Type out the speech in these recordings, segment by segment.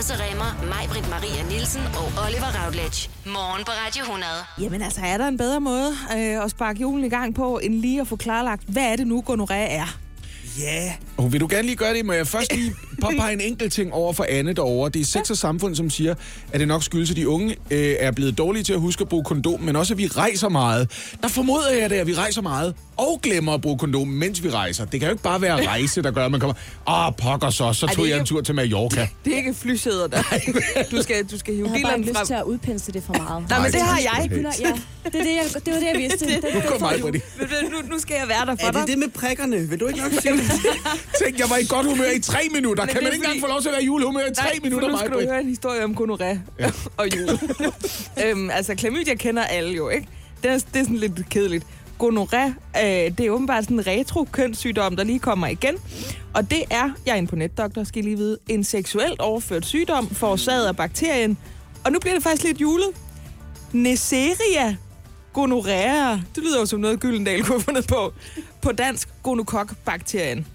Lasse Remmer, mig, Britt Maria Nielsen og Oliver Routledge. Morgen på Radio 100. Jamen altså, er der en bedre måde øh, at sparke julen i gang på, end lige at få klarlagt, hvad er det nu, gonoré er? Ja. Oh, vil du gerne lige gøre det? Må jeg først lige påpege en enkelt ting over for Anne derovre. Det er Sex og Samfund, som siger, at det nok skyldes, at de unge øh, er blevet dårlige til at huske at bruge kondom, men også, at vi rejser meget. Der formoder jeg det, at vi rejser meget og glemmer at bruge kondom, mens vi rejser. Det kan jo ikke bare være rejse, der gør, at man kommer... Åh, oh, pokker så, så det tog jeg en tur til Mallorca. Det er ikke flysæder der. Du skal, du skal hive Jeg har bare lyst frem. til at udpensle det for meget. Nej, men det har jeg. Ja, det, er det, jeg, det var det, jeg vidste. Det, Nu kom mig på det. Men ved du, Nu, nu skal jeg være der for Er dig. det det med prikkerne? Vil du ikke nok sige det? Tænk, jeg var i godt humør i tre minutter. Men Kan man ikke engang fordi- få lov til at være i julehumør i tre Nej, minutter, for nu skal du høre en historie om gonoré ja. og jul. øhm, altså, klamydia kender alle jo, ikke? Det er, det er sådan lidt kedeligt. Gonoré, øh, det er åbenbart sådan en retro-kønssygdom, der lige kommer igen. Og det er, jeg er på netdoktor, skal I lige vide, en seksuelt overført sygdom, forårsaget af bakterien. Og nu bliver det faktisk lidt julet. Neisseria gonorrhea. Det lyder jo som noget, Gyldendal kunne have fundet på. På dansk, gonokok-bakterien.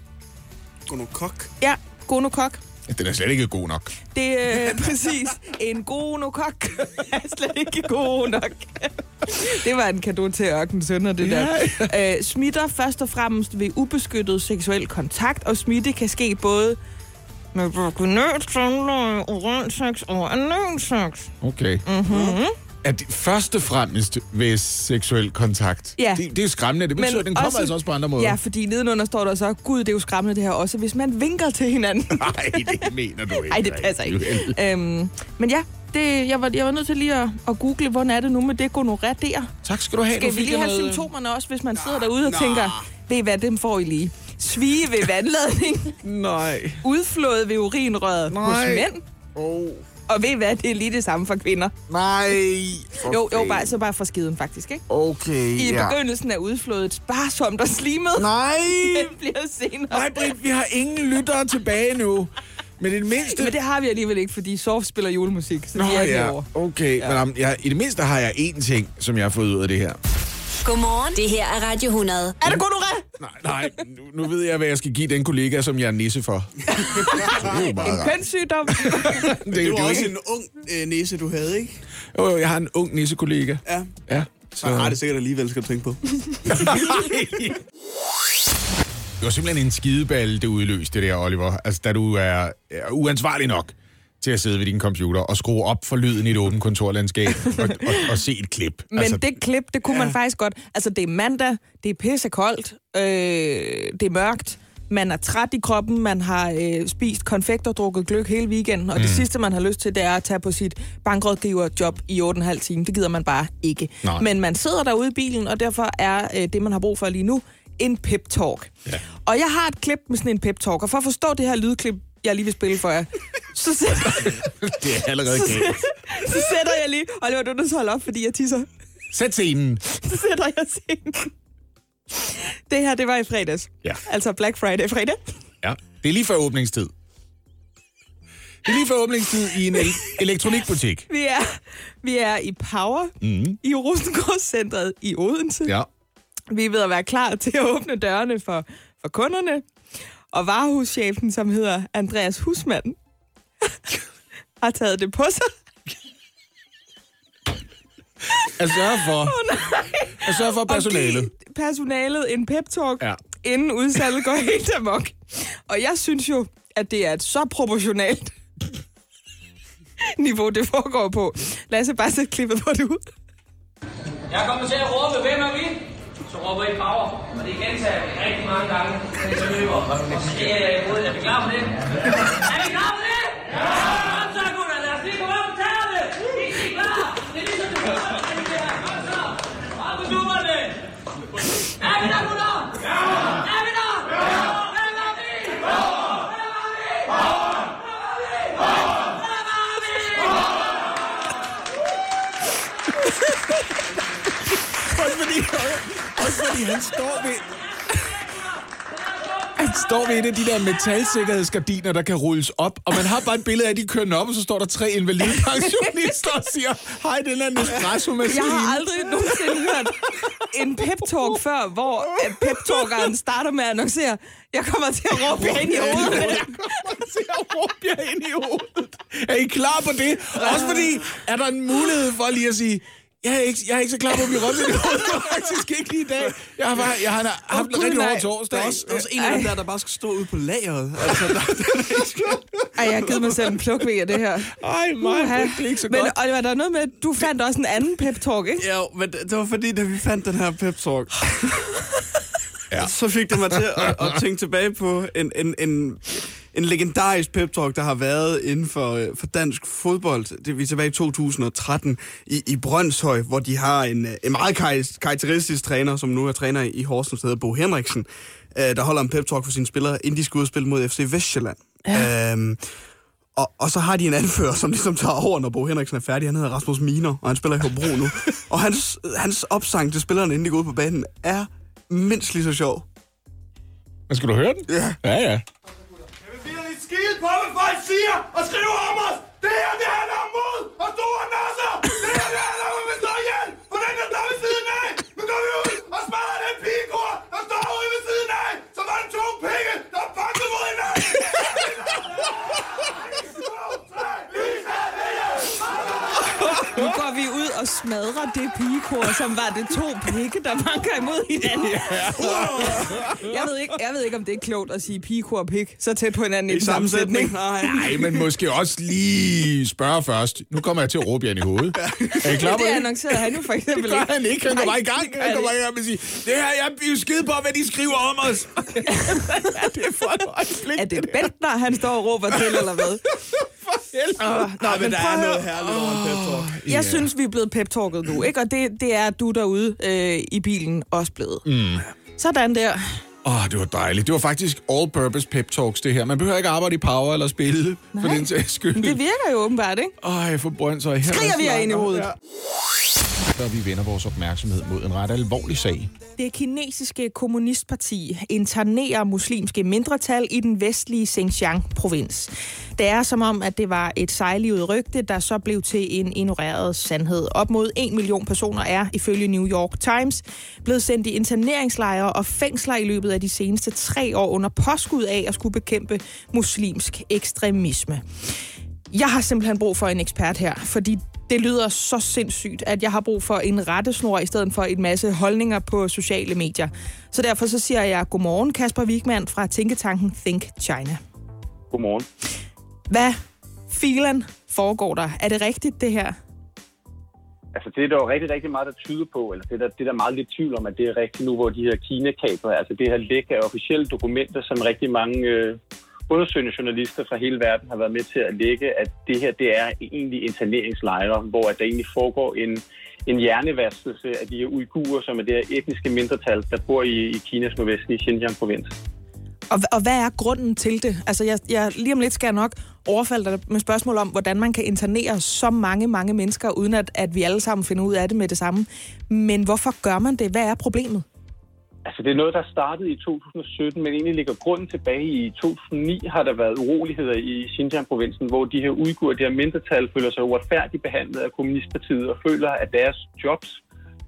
Gonokok. Ja, gonokok. Ja, Den er slet ikke god nok. Det er øh, præcis en gonokok. er slet ikke god nok. det var en kado til ørken sønder, det Ja, der. Øh, smitter først og fremmest ved ubeskyttet seksuel kontakt, og smitte kan ske både med vaginalt samleje, oralsex og analsex. Okay. Mm-hmm. Er det først og fremmest ved seksuel kontakt? Ja. Det, det er skræmmende. Det betyder, Men at den kommer også- altså også på andre måder. Ja, fordi nedenunder står der så, gud, det er jo skræmmende det her også, hvis man vinker til hinanden. Nej, det mener du ikke. Nej, det passer ikke. øhm, men ja, det, jeg, var, jeg var nødt til lige at, at google, hvordan er det nu med det gonorrhea der. Tak skal du have. Skal vi lige have noget- symptomerne også, hvis man sidder derude og tænker, ved I hvad, dem får I lige. Svige ved vandladning, Nej. udflået ved urinrøret hos Nej. mænd, Oh. Og ved I hvad, det er lige det samme for kvinder. Nej. For Jo, jo, bare, så bare for skiden faktisk, ikke? Okay, I ja. begyndelsen er udflået sparsomt og slimet. Nej. Det bliver senere. Nej, Britt, vi har ingen lyttere tilbage nu. Men det mindste... Men det har vi alligevel ikke, fordi Soft spiller julemusik, så Nå, de er ja. Okay, ja. men um, jeg, i det mindste har jeg én ting, som jeg har fået ud af det her. Godmorgen. Det her er Radio 100. Er det gonorrhea? Nej, nej. Nu, nu ved jeg, hvad jeg skal give den kollega, som jeg er nisse for. Det er En kønssygdom? Det, Det var er jo også ikke... en ung øh, næse, du havde, ikke? Jo, jo, jeg har en ung nissekollega. Ja. Ja. Så har det sikkert alligevel, skal du tænke på. Det var simpelthen en skideball, det udløste, det der, Oliver. Altså, da du er, er uansvarlig nok til at sidde ved din computer og skrue op for lyden i et åbent kontorlandskab og, og, og se et klip. Men altså, det klip, det kunne ja. man faktisk godt... Altså, det er mandag, det er pissekoldt, øh, det er mørkt, man er træt i kroppen, man har øh, spist konfekt og drukket gløk hele weekenden, og mm. det sidste, man har lyst til, det er at tage på sit bankrådgiverjob i 8,5 timer. Det gider man bare ikke. Nej. Men man sidder derude i bilen, og derfor er øh, det, man har brug for lige nu, en pep-talk. Ja. Og jeg har et klip med sådan en pep-talk, og for at forstå det her lydklip, jeg lige vil spille for jer, så sætter, det er allerede galt. så sætter jeg lige... Oliver, du er nødt til at holde op, fordi jeg tisser. Sæt scenen. så sætter jeg scenen. Det her, det var i fredags. Ja. Altså Black Friday fredag. Ja. Det er lige før åbningstid. Det er lige før åbningstid i en el- elektronikbutik. Vi er, vi er i Power Mm. i Rosengårdscentret i Odense. Ja. Vi er ved at være klar til at åbne dørene for, for kunderne. Og varehuschefen, som hedder Andreas Husmand, har taget det på sig. At sørge for, at sørge for og personalet. give personalet en pep-talk, Ja. inden udsalget går helt amok. Og jeg synes jo, at det er et så proportionalt niveau, det foregår på. Lad os bare sætte klippet på det ud. Jeg kommer til at råbe, hvem er vi? Så råber I power, det gentager vi rigtig mange gange, mens jeg løber. Og så skriger jeg imod. Er vi klar på det? er vi klar på det? Ja! Kom så, gutter, lad os lige komme op og tage det! I er klar! Det er ligesom det her. Kom så! Op på dummerne! Er vi der, gutter? Ja! Er vi der? Ja! Hvem er vi? Hvem er vi? Hvem er vi? Også fordi, også fordi han står ved, står ved et af de der metalsikkerhedsgardiner, der kan rulles op, og man har bare et billede af, at de kører op, og så står der tre invalidepensionister og siger, hej, den er Nespresso-maskine. Jeg har aldrig nogensinde hørt en pep-talk før, hvor pep-talkeren starter med at annoncere, jeg kommer til at råbe jer ind i hovedet. Jeg kommer til at råbe jer ind i hovedet. Er I klar på det? Også fordi, er der en mulighed for lige at sige, jeg er ikke, jeg er ikke så klar på at blive i hovedet. Det var faktisk ikke lige i dag. Jeg har, bare, jeg har haft en Gud, rigtig hård Der torsdag. er også, også en af dem der, der bare skal stå ude på lageret. Altså, der, Ej, jeg har givet mig selv en pluk ved af det her. Ej, mig, Uha. det er ikke så Men godt. Oliver, der er noget med, at du fandt også en anden pep-talk, ikke? ja, men det var fordi, da vi fandt den her pep talk, ja. så fik det mig til at, at tænke tilbage på en, en, en, en legendarisk pep talk, der har været inden for, øh, for dansk fodbold. Det er vi er tilbage i 2013 i, i Brøndshøj, hvor de har en, øh, en meget kar- karakteristisk træner, som nu er træner i Horsens, der hedder Bo Henriksen, øh, der holder en pep talk for sine spillere, inden de skal ud og spille mod FC Vestjylland. Ja. Øhm, og, og så har de en anfører, som ligesom tager over, når Bo Henriksen er færdig. Han hedder Rasmus Miner, og han spiller i Hobro nu. og hans, hans opsang til spillerne, inden de går ud på banen, er mindst lige så sjov. Men skal du høre den? Ja. Ja, ja. Jeg vil virkelig skide på, hvad folk siger og skriver om os. Det her, det handler om mod og store nasser. Det her, det handler om, at vi står ihjel for den, der står ved siden af. Nu går vi ud og smadrer den pigekor, der står ude ved siden af. Så var det to penge, der er banket mod hinanden. Nu går vi ud og smadrer det pigekor, som var det to pikke, der banker imod hinanden. Jeg, ved ikke, jeg ved ikke, om det er klogt at sige pigekor og pik så tæt på hinanden i en sammensætning. Nej. Nej, men måske også lige spørge først. Nu kommer jeg til at råbe jer i hovedet. Er I klar på Det det? annoncerede han jo for eksempel Det gør han ikke. Han bare i gang. Han bare i gang med at sige, det her, jeg er skide på, hvad de skriver om os. ja, det er for et øjeblik. Er det Bentner, han står og råber til, eller hvad? for helvede? Nå, Nej, men der prøv er noget herligt over en pep talk. Jeg synes, vi er blevet pep-talket nu, ikke? Og det, det er du derude øh, i bilen også blevet. Mm. Sådan der. Åh, oh, det var dejligt. Det var faktisk all-purpose pep talks, det her. Man behøver ikke arbejde i power eller spille, Nej. for den sags skyld. Men det virker jo åbenbart, ikke? Ej, for Brøndshøj. Her Skriger vi ind i hovedet. Før vi vender vores opmærksomhed mod en ret alvorlig sag. Det kinesiske kommunistparti internerer muslimske mindretal i den vestlige Xinjiang-provins. Det er som om, at det var et sejlivet rygte, der så blev til en ignoreret sandhed. Op mod en million personer er, ifølge New York Times, blevet sendt i interneringslejre og fængsler i løbet af de seneste tre år under påskud af at skulle bekæmpe muslimsk ekstremisme. Jeg har simpelthen brug for en ekspert her, fordi det lyder så sindssygt, at jeg har brug for en rettesnor i stedet for en masse holdninger på sociale medier. Så derfor så siger jeg godmorgen, Kasper Wigman fra Tænketanken Think China. Godmorgen. Hvad filen foregår der? Er det rigtigt, det her? Altså det er der jo rigtig, rigtig meget, der tyder på, eller det er der, det er der meget lidt tvivl om, at det er rigtigt nu, hvor de her Kina-kabler, altså det her læk af officielle dokumenter, som rigtig mange øh, undersøgende journalister fra hele verden har været med til at lægge, at det her, det er egentlig interneringslejre, hvor at der egentlig foregår en, en hjernevaskelse af de her uigurer, som er det her etniske mindretal, der bor i, i Kinas nordvestlige Xinjiang-provins. Og, og hvad er grunden til det? Altså, jeg, jeg, lige om lidt skal jeg nok overfalde dig med spørgsmål om, hvordan man kan internere så mange, mange mennesker, uden at, at vi alle sammen finder ud af det med det samme. Men hvorfor gør man det? Hvad er problemet? Altså, det er noget, der startede i 2017, men egentlig ligger grunden tilbage i 2009, har der været uroligheder i Xinjiang-provinsen, hvor de her uigurer, de her mindretal, føler sig uretfærdigt behandlet af Kommunistpartiet og føler, at deres jobs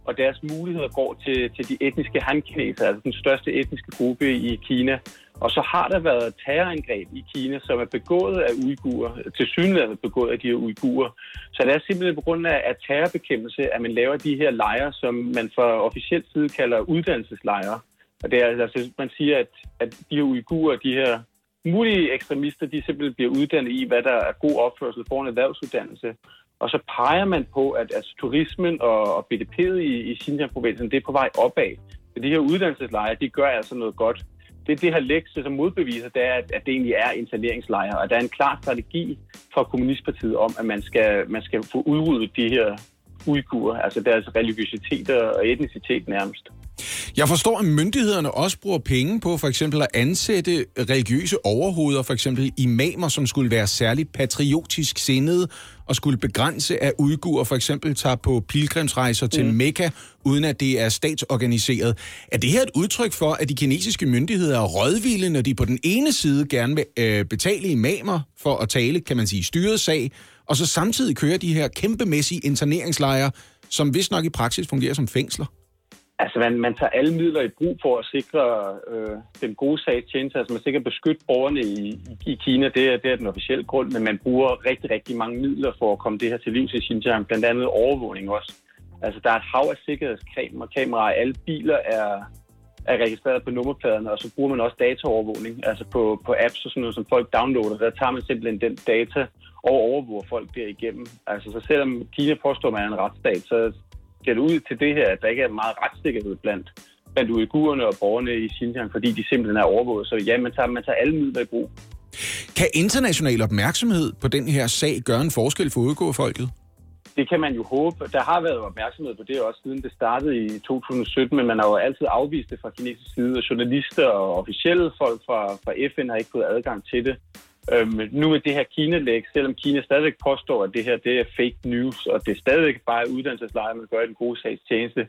og deres muligheder går til, til de etniske hankineser, altså den største etniske gruppe i Kina. Og så har der været terrorangreb i Kina, som er begået af uigurer, til synligheden begået af de her uigurer. Så det er simpelthen på grund af, af terrorbekæmpelse, at man laver de her lejre, som man fra officielt side kalder uddannelseslejre. Og det er altså, man siger, at, at de her uigurer, de her mulige ekstremister, de simpelthen bliver uddannet i, hvad der er god opførsel for en erhvervsuddannelse. Og så peger man på, at altså, turismen og, og BDP'et i, i Xinjiang-provinsen, det er på vej opad. Så de her uddannelseslejre, de gør altså noget godt. Det, det her lektie, som modbeviser, det er, at, at det egentlig er interneringslejre, og der er en klar strategi fra Kommunistpartiet om, at man skal, man skal få udryddet de her uigurer, altså deres religiøsitet og etnicitet nærmest. Jeg forstår, at myndighederne også bruger penge på for eksempel at ansætte religiøse overhoveder, for eksempel imamer, som skulle være særligt patriotisk sindede og skulle begrænse, at uigurer for eksempel tager på pilgrimsrejser til Mm. Mekka, uden at det er statsorganiseret. Er det her et udtryk for, at de kinesiske myndigheder er rådvilde, når de på den ene side gerne vil øh, betale imamer for at tale, kan man sige, styret sag, og så samtidig kører de her kæmpemæssige interneringslejre, som vist nok i praksis fungerer som fængsler? Altså, man, man tager alle midler i brug for at sikre øh, den gode sag tjeneste. Altså, man sikrer beskytte borgerne i, i, Kina. Det er, det er den officielle grund, men man bruger rigtig, rigtig mange midler for at komme det her til livs i Xinjiang. Blandt andet overvågning også. Altså, der er et hav af sikkerhedskameraer. Alle biler er, er registreret på nummerpladerne, og så bruger man også dataovervågning. Altså på, på apps og sådan noget, som folk downloader. Der tager man simpelthen den data og overvåger folk derigennem. Altså, så selvom Kina påstår, at man er en retsstat, så ser det ud til det her, at der ikke er meget retssikkerhed blandt, blandt uigurerne og borgerne i Xinjiang, fordi de simpelthen er overvåget. Så ja, man tager, man tager alle midler i brug. Kan international opmærksomhed på den her sag gøre en forskel for udgårfolket? Det kan man jo håbe. Der har været opmærksomhed på det også siden det startede i 2017, men man har jo altid afvist det fra kinesisk side, og journalister og officielle folk fra, fra FN har ikke fået adgang til det. Øhm, nu med det her Kina-læg, selvom Kina stadigvæk påstår, at det her det er fake news, og det er stadigvæk bare uddannelseslejre, man gør i den gode sags tjeneste,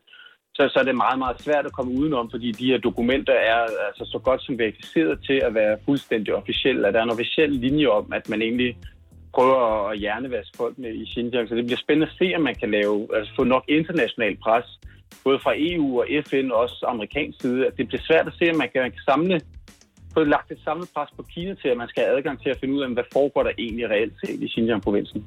så, så er det meget, meget svært at komme udenom, fordi de her dokumenter er altså, så godt som verificeret til at være fuldstændig officielle. At der er en officiel linje om, at man egentlig prøver at hjernevaske folkene i Xinjiang. Så det bliver spændende at se, om man kan lave, altså få nok international pres, både fra EU og FN og også amerikansk side. At det bliver svært at se, om man kan, man kan samle, fået lagt et samlet pres på Kina til, at man skal have adgang til at finde ud af, hvad foregår der egentlig reelt set i Xinjiang-provinsen.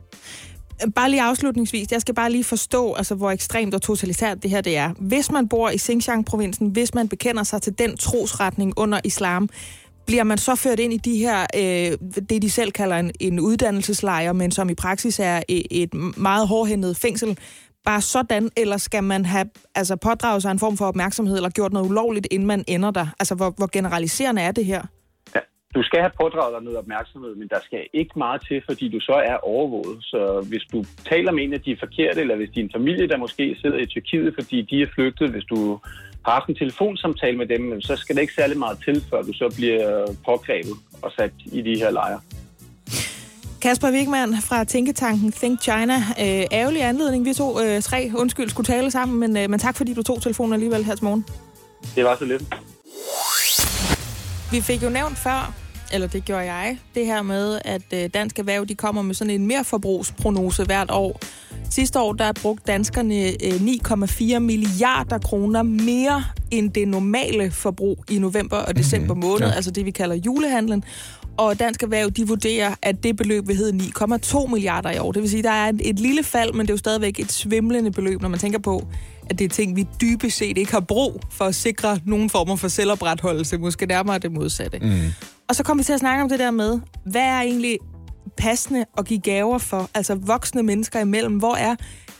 Bare lige afslutningsvis, jeg skal bare lige forstå, altså, hvor ekstremt og totalitært det her det er. Hvis man bor i Xinjiang-provinsen, hvis man bekender sig til den trosretning under islam, bliver man så ført ind i de her, øh, det de selv kalder en, en uddannelseslejr, men som i praksis er et, et meget hårdhændet fængsel, bare sådan, eller skal man have altså, pådraget sig en form for opmærksomhed, eller gjort noget ulovligt, inden man ender der? Altså, hvor, hvor generaliserende er det her? Ja, du skal have pådraget dig noget opmærksomhed, men der skal ikke meget til, fordi du så er overvåget. Så hvis du taler med en af de forkerte, eller hvis din familie, der måske sidder i Tyrkiet, fordi de er flygtet, hvis du har haft en telefonsamtale med dem, så skal det ikke særlig meget til, før du så bliver pågrebet og sat i de her lejre. Kasper Wigman fra Tænketanken Think China. Øh, ærgerlig anledning, vi to øh, tre, undskyld, skulle tale sammen, men, øh, men tak fordi du tog telefonen alligevel her til morgen. Det var så lidt. Vi fik jo nævnt før, eller det gjorde jeg, det her med, at øh, Dansk Erhverv de kommer med sådan en merforbrugsprognose hvert år. Sidste år der brugte danskerne øh, 9,4 milliarder kroner mere end det normale forbrug i november og december måned, Ja. altså det vi kalder julehandlen. Og Dansk Erhverv de vurderer, at det beløb vil hedde 9,2 milliarder i år. Det vil sige, der er et, et lille fald, men det er jo stadigvæk et svimlende beløb, når man tænker på, at det er ting, vi dybest set ikke har brug for at sikre nogen former for selvopretholdelse, måske nærmere det modsatte. Mm. Og så kommer vi til at snakke om det der med, hvad er egentlig passende at give gaver for, altså voksne mennesker imellem. Hvor er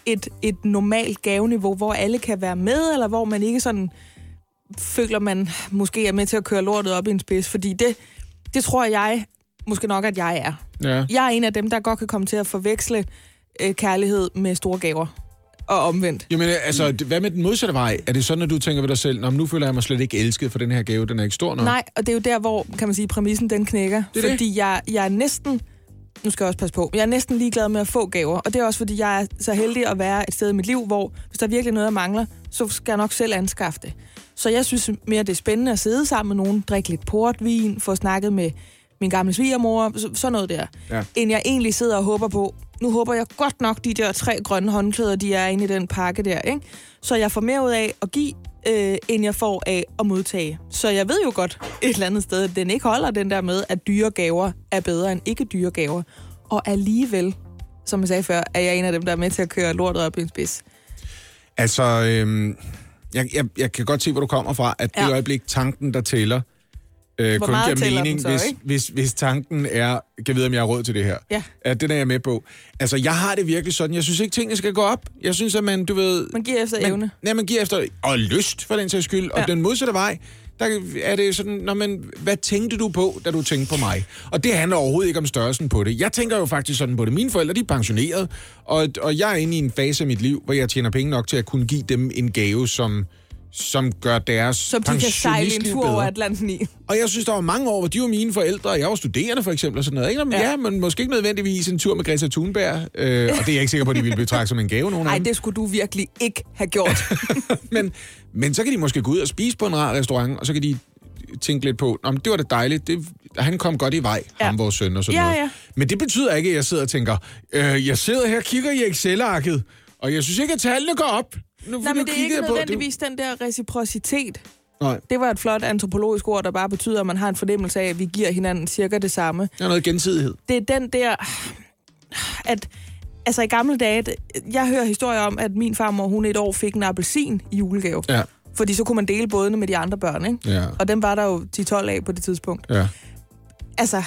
et, et normalt gaveniveau, hvor alle kan være med, eller hvor man ikke sådan føler, man måske er med til at køre lortet op i en spids, fordi det, det tror jeg måske nok, at jeg er. Ja. Jeg er en af dem, der godt kan komme til at forveksle øh, kærlighed med store gaver. Og omvendt. Jamen, altså, hvad med den modsatte vej? Er det sådan, at du tænker ved dig selv, nu føler jeg mig slet ikke elsket, for den her gave, den er ikke stor nok? Nej, og det er jo der, hvor, kan man sige, præmissen den knækker. Det er det. fordi jeg, jeg er næsten, nu skal jeg også passe på, jeg er næsten ligeglad med at få gaver. Og det er også, fordi jeg er så heldig at være et sted i mit liv, hvor hvis der virkelig er noget, jeg mangler, så skal jeg nok selv anskaffe det. Så jeg synes mere, det er spændende at sidde sammen med nogen, drikke lidt portvin, få snakket med min gamle svigermor, så- sådan noget der. Ja. End jeg egentlig sidder og håber på, nu håber jeg godt nok, de der tre grønne håndklæder, de er inde i den pakke der, ikke? Så jeg får mere ud af at give, øh, end jeg får af at modtage. Så jeg ved jo godt et eller andet sted, at den ikke holder den der med, at dyre gaver er bedre end ikke dyre gaver. Og alligevel, som jeg sagde før, er jeg en af dem, der er med til at køre lortet op i en spids. Altså, øhm, jeg, jeg, jeg kan godt se, hvor du kommer fra, at det Ja. øjeblik, tanken, der tæller, øh, Hvor kun giver mening, så, hvis, hvis, hvis tanken er, kan vide, om jeg har råd til det her. Ja. ja. den er jeg med på. Altså, jeg har det virkelig sådan, jeg synes ikke, tingene skal gå op. Jeg synes, at man, du ved... Man giver efter man, evne. Ja, man giver efter... Og lyst, for den sags skyld. Og Ja. den modsatte vej, der er det sådan, Nå, men, hvad tænkte du på, da du tænkte på mig? Og det handler overhovedet ikke om størrelsen på det. Jeg tænker jo faktisk sådan på det. Mine forældre, de er pensioneret, og, og jeg er inde i en fase af mit liv, hvor jeg tjener penge nok til at kunne give dem en gave, som som gør deres Som de kan sejle en tur over. Atlanten i. Og jeg synes, der var mange år, hvor de var mine forældre, og jeg var studerende for eksempel, og sådan noget. Ikke? Ja. Ja. ja, men måske ikke nødvendigvis en tur med Greta Thunberg, øh, og det er jeg ikke sikker på, at de ville betragte som en gave, nogen Nej, det skulle du virkelig ikke have gjort. men, men så kan de måske gå ud og spise på en rar restaurant, og så kan de tænke lidt på, om det var det dejligt, det, han kom godt i vej. Ja. ham vores søn og sådan Ja, noget. ja. Men det betyder ikke, at jeg sidder og tænker, øh, jeg sidder her og kigger i Excel-arket, og jeg synes ikke, at tallene går op. Nu, Nej, men det er ikke jeg på nødvendigvis den der reciprocitet. Nej, Det var et flot antropologisk ord, der bare betyder, at man har en fornemmelse af, at vi giver hinanden cirka det samme. der er noget gensidighed. Det er den der, at altså i gamle dage, jeg hører historier om, at min farmor, hun et år fik en appelsin i julegave. Ja, Fordi så kunne man dele bådene med de andre børn, ikke? ja, Og dem var der jo 10-12 af på det tidspunkt. ja. Altså,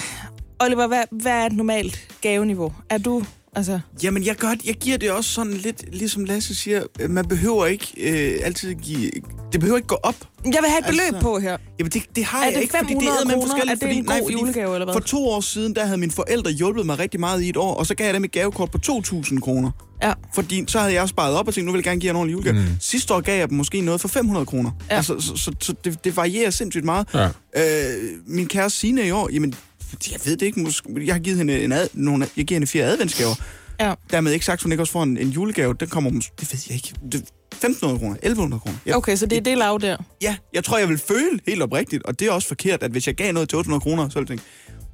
Oliver, hvad, hvad er et normalt gaveniveau? Er du, altså... Jamen, jeg, gør, jeg giver det også sådan lidt, ligesom Lasse siger, øh, man behøver ikke øh, altid give... Det behøver ikke gå op. Jeg vil have et beløb Altså, på her. Jamen, det, det har Er jeg det ikke, fordi det 500 er kroner? forskelligt. Er det fordi, en god julegave, eller hvad? For to år siden, der havde mine forældre hjulpet mig rigtig meget i et år, og så gav jeg dem et gavekort på 2.000 kroner. Ja. Fordi så havde jeg sparet op og tænkt, nu vil jeg gerne give jer en ordentlig julegave. Mm. Sidste år gav jeg dem måske noget for 500 kroner. Ja. Altså, så, så, så det, det varierer sindssygt meget. Ja. Øh, min kæreste Signe i år, jamen, jeg ved det ikke, måske, jeg har givet hende en ad, nogle, jeg giver hende fire adventsgaver. Ja. Dermed ikke sagt, at hun ikke også får en, en julegave. Den kommer, det ved jeg ikke, det, 1.500 kroner, 1.100 kroner. Jeg, Okay, så det er det lav der. Ja, jeg tror, jeg vil føle helt oprigtigt, og det er også forkert, at hvis jeg gav noget til 800 kroner, så ville jeg tænke,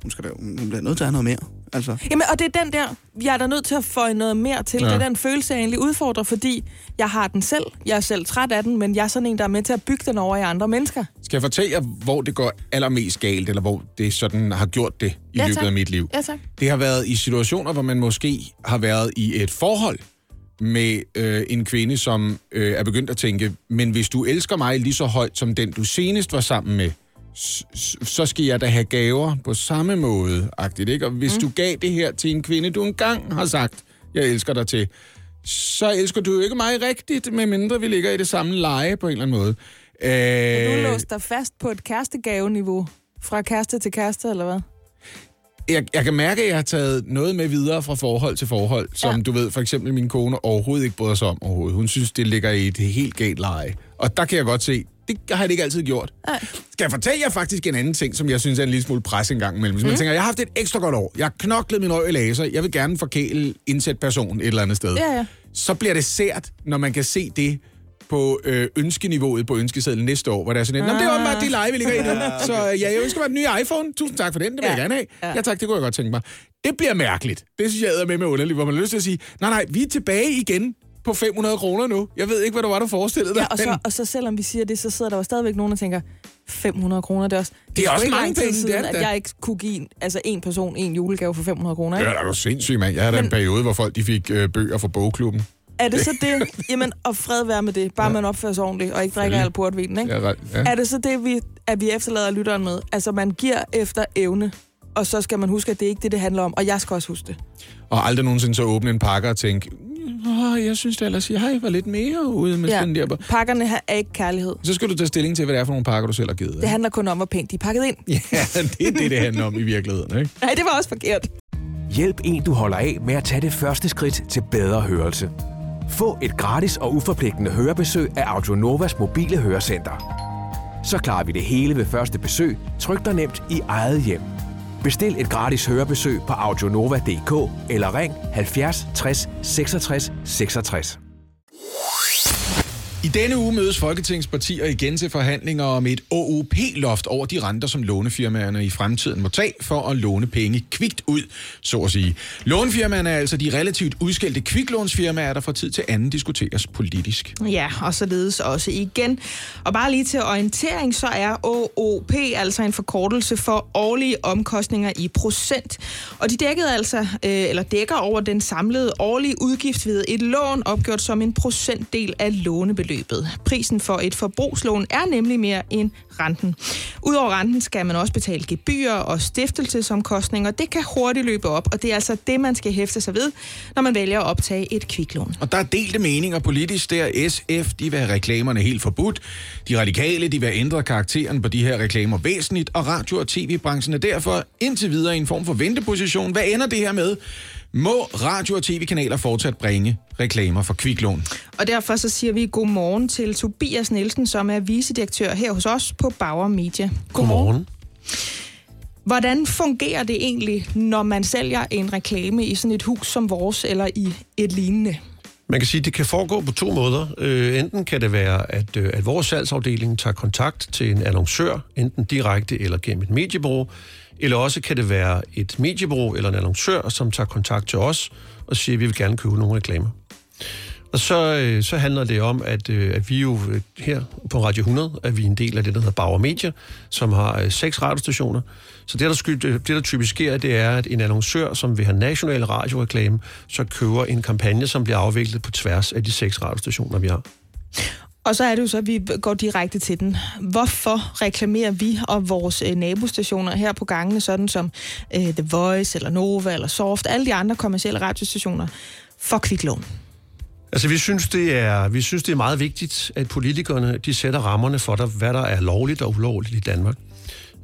hun, skal da, hun bliver nødt til at have noget mere. Altså, Jamen, og det er den der, jeg er da nødt til at få noget mere til. Ja. Det er den følelse, jeg egentlig udfordrer, fordi jeg har den selv. Jeg er selv træt af den, men jeg er sådan en, der er med til at bygge den over i andre mennesker. Skal jeg fortælle jer, hvor det går allermest galt, eller hvor det sådan har gjort det i Ja, løbet tak. af mit liv? Ja, tak. Det har været i situationer, hvor man måske har været i et forhold med øh, en kvinde, som øh, er begyndt at tænke, men hvis du elsker mig lige så højt som den, du senest var sammen med, så skal jeg da have gaver på samme måde, agtigt, ikke? Og hvis mm. du gav det her til en kvinde, du engang har sagt, jeg elsker dig til, så elsker du jo ikke mig rigtigt, medmindre vi ligger i det samme leje på en eller anden måde. Øh, du låst dig fast på et kærestegaveniveau? Fra kæreste til kæreste, eller hvad? jeg, jeg kan mærke, at jeg har taget noget med videre fra forhold til forhold, som Ja. du ved, for eksempel min kone overhovedet ikke bryder sig om overhovedet. Hun synes, det ligger i et helt galt leje. Og der kan jeg godt se, det har det ikke altid gjort. Nej. Skal jeg fortælle jer faktisk en anden ting, som jeg synes er en lille smule pres en gang imellem. Så man tænker, jeg har haft et ekstra godt år. Jeg har knoklet min røv i laser. Jeg vil gerne forkæle indsæt person et eller andet sted. Ja, ja. Så bliver det sært, når man kan se det på øh, ønskeniveauet på ønskesedlen næste år, hvor der er sådan Nå, men det er åbenbart de leje, vi ligger i nu. Så øh, ja, jeg ønsker mig en ny iPhone. Tusind tak for den, det vil Ja. jeg gerne have. Ja. Ja tak, det kunne jeg godt tænke mig. Det bliver mærkeligt. Det synes jeg er med med underligt, hvor man har lyst til at sige, nej, nej, vi er tilbage igen på 500 kroner nu. Jeg ved ikke, hvad det var, du forestillede dig. Ja, og så, men og så selvom vi siger det, så sidder der jo stadigvæk nogen, der tænker, 500 kroner, det er også... Det er sgu også ikke mange penge, det er siden, det at da. jeg ikke kunne give en, altså en person en julegave for 500 kroner, Det ikke? er da sindssygt, mand. Jeg havde da en Men- periode, hvor folk de fik øh, bøger fra bogklubben. Er det så det? Jamen, og fred være med det. Bare ja. man opfører sig ordentligt, og ikke drikker al portvinen, ikke? Er ret, ja. Er det så det, vi, at vi efterlader lytteren med? Altså, man giver efter evne, og så skal man huske, at det er ikke det, det handler om. Og jeg skal også huske det. Og aldrig nogensinde så åbne en pakke og tænke, Åh, jeg synes da ellers, jeg var lidt mere ude med ja. den der. Pakkerne her er ikke kærlighed. Så skal du tage stilling til, hvad det er for nogle pakker, du selv har givet. Det handler kun om, hvor pænt de er pakket ind. Ja, det er det, det handler om i virkeligheden, ikke? Nej, det var også forkert. Hjælp en, du holder af med at tage det første skridt til bedre hørelse. Få et gratis og uforpligtende hørebesøg af Audionovas mobile hørecenter. Så klarer vi det hele ved første besøg, tryk dig nemt i eget hjem. Bestil et gratis hørebesøg på audionova.dk eller ring 70 60 66 66. I denne uge mødes Folketingets partier igen til forhandlinger om et OUP-loft over de renter, som lånefirmaerne i fremtiden må tage for at låne penge kvikt ud, så at sige. Lånefirmaerne er altså de relativt udskældte kviklånsfirmaer, der fra tid til anden diskuteres politisk. Ja, og således også igen. Og bare lige til orientering, så er OOP altså en forkortelse for årlige omkostninger i procent. Og de dækkede altså, øh, eller dækker over den samlede årlige udgift ved et lån, opgjort som en procentdel af lånebeløbet. Prisen for et forbrugslån er nemlig mere end renten. Udover renten skal man også betale gebyrer og stiftelsesomkostninger. Det kan hurtigt løbe op, og det er altså det, man skal hæfte sig ved, når man vælger at optage et kviklån. Og der er delte meninger politisk der. SF, de vil have reklamerne helt forbudt. De radikale, de vil have ændret karakteren på de her reklamer væsentligt. Og radio- og tv-branchen er derfor indtil videre i en form for venteposition. Hvad ender det her med? Må radio- og tv-kanaler fortsat bringe reklamer for kviklån? Og derfor så siger vi godmorgen til Tobias Nielsen, som er vicedirektør her hos os på Bauer Media. Godmorgen. Hvordan fungerer det egentlig, når man sælger en reklame i sådan et hus som vores, eller i et lignende? Man kan sige, at det kan foregå på to måder. Øh, enten kan det være, at, øh, at vores salgsafdeling tager kontakt til en annoncør, enten direkte eller gennem et mediebureau, eller også kan det være et mediebureau eller en annoncør, som tager kontakt til os og siger, at vi vil gerne købe nogle reklamer. Og så, øh, så handler det om, at, øh, at vi jo øh, her på Radio 100, at vi er en del af det, der hedder Bauer Media, som har seks radiostationer. Så det der, sky, det, der typisk sker, det er, at en annoncør, som vil have national radioreklame, så køber en kampagne, som bliver afviklet på tværs af de seks radiostationer, vi har. Og så er det jo så, at vi går direkte til den. Hvorfor reklamerer vi og vores øh, nabostationer her på gangene, sådan som øh, The Voice, eller Nova, eller Soft, alle de andre kommercielle radiostationer, for kviklån? Altså, vi synes, det er, vi synes, det er meget vigtigt, at politikerne de sætter rammerne for, der, hvad der er lovligt og ulovligt i Danmark.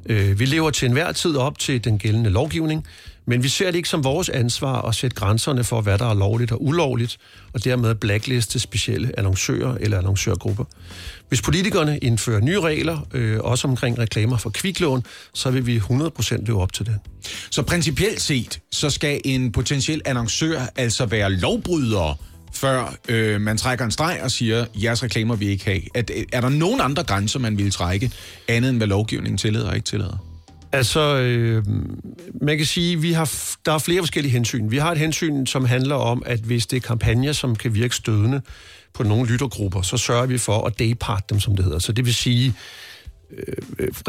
Øh, vi lever til enhver tid op til den gældende lovgivning, men vi ser det ikke som vores ansvar at sætte grænserne for, hvad der er lovligt og ulovligt, og dermed blackliste specielle annoncører eller annoncørgrupper. Hvis politikerne indfører nye regler, øh, også omkring reklamer for kviklån, så vil vi 100% leve op til det. Så principielt set, så skal en potentiel annoncør altså være lovbryder, før øh, man trækker en streg og siger, jeres reklamer vil I ikke have. Er, øh, er der nogen andre grænser, man vil trække, andet end hvad lovgivningen tillader og ikke tillader? Altså, øh, man kan sige, vi har, der er flere forskellige hensyn. Vi har et hensyn, som handler om, at hvis det er kampagner, som kan virke stødende på nogle lyttergrupper, så sørger vi for at daypart dem, som det hedder. Så det vil sige, øh,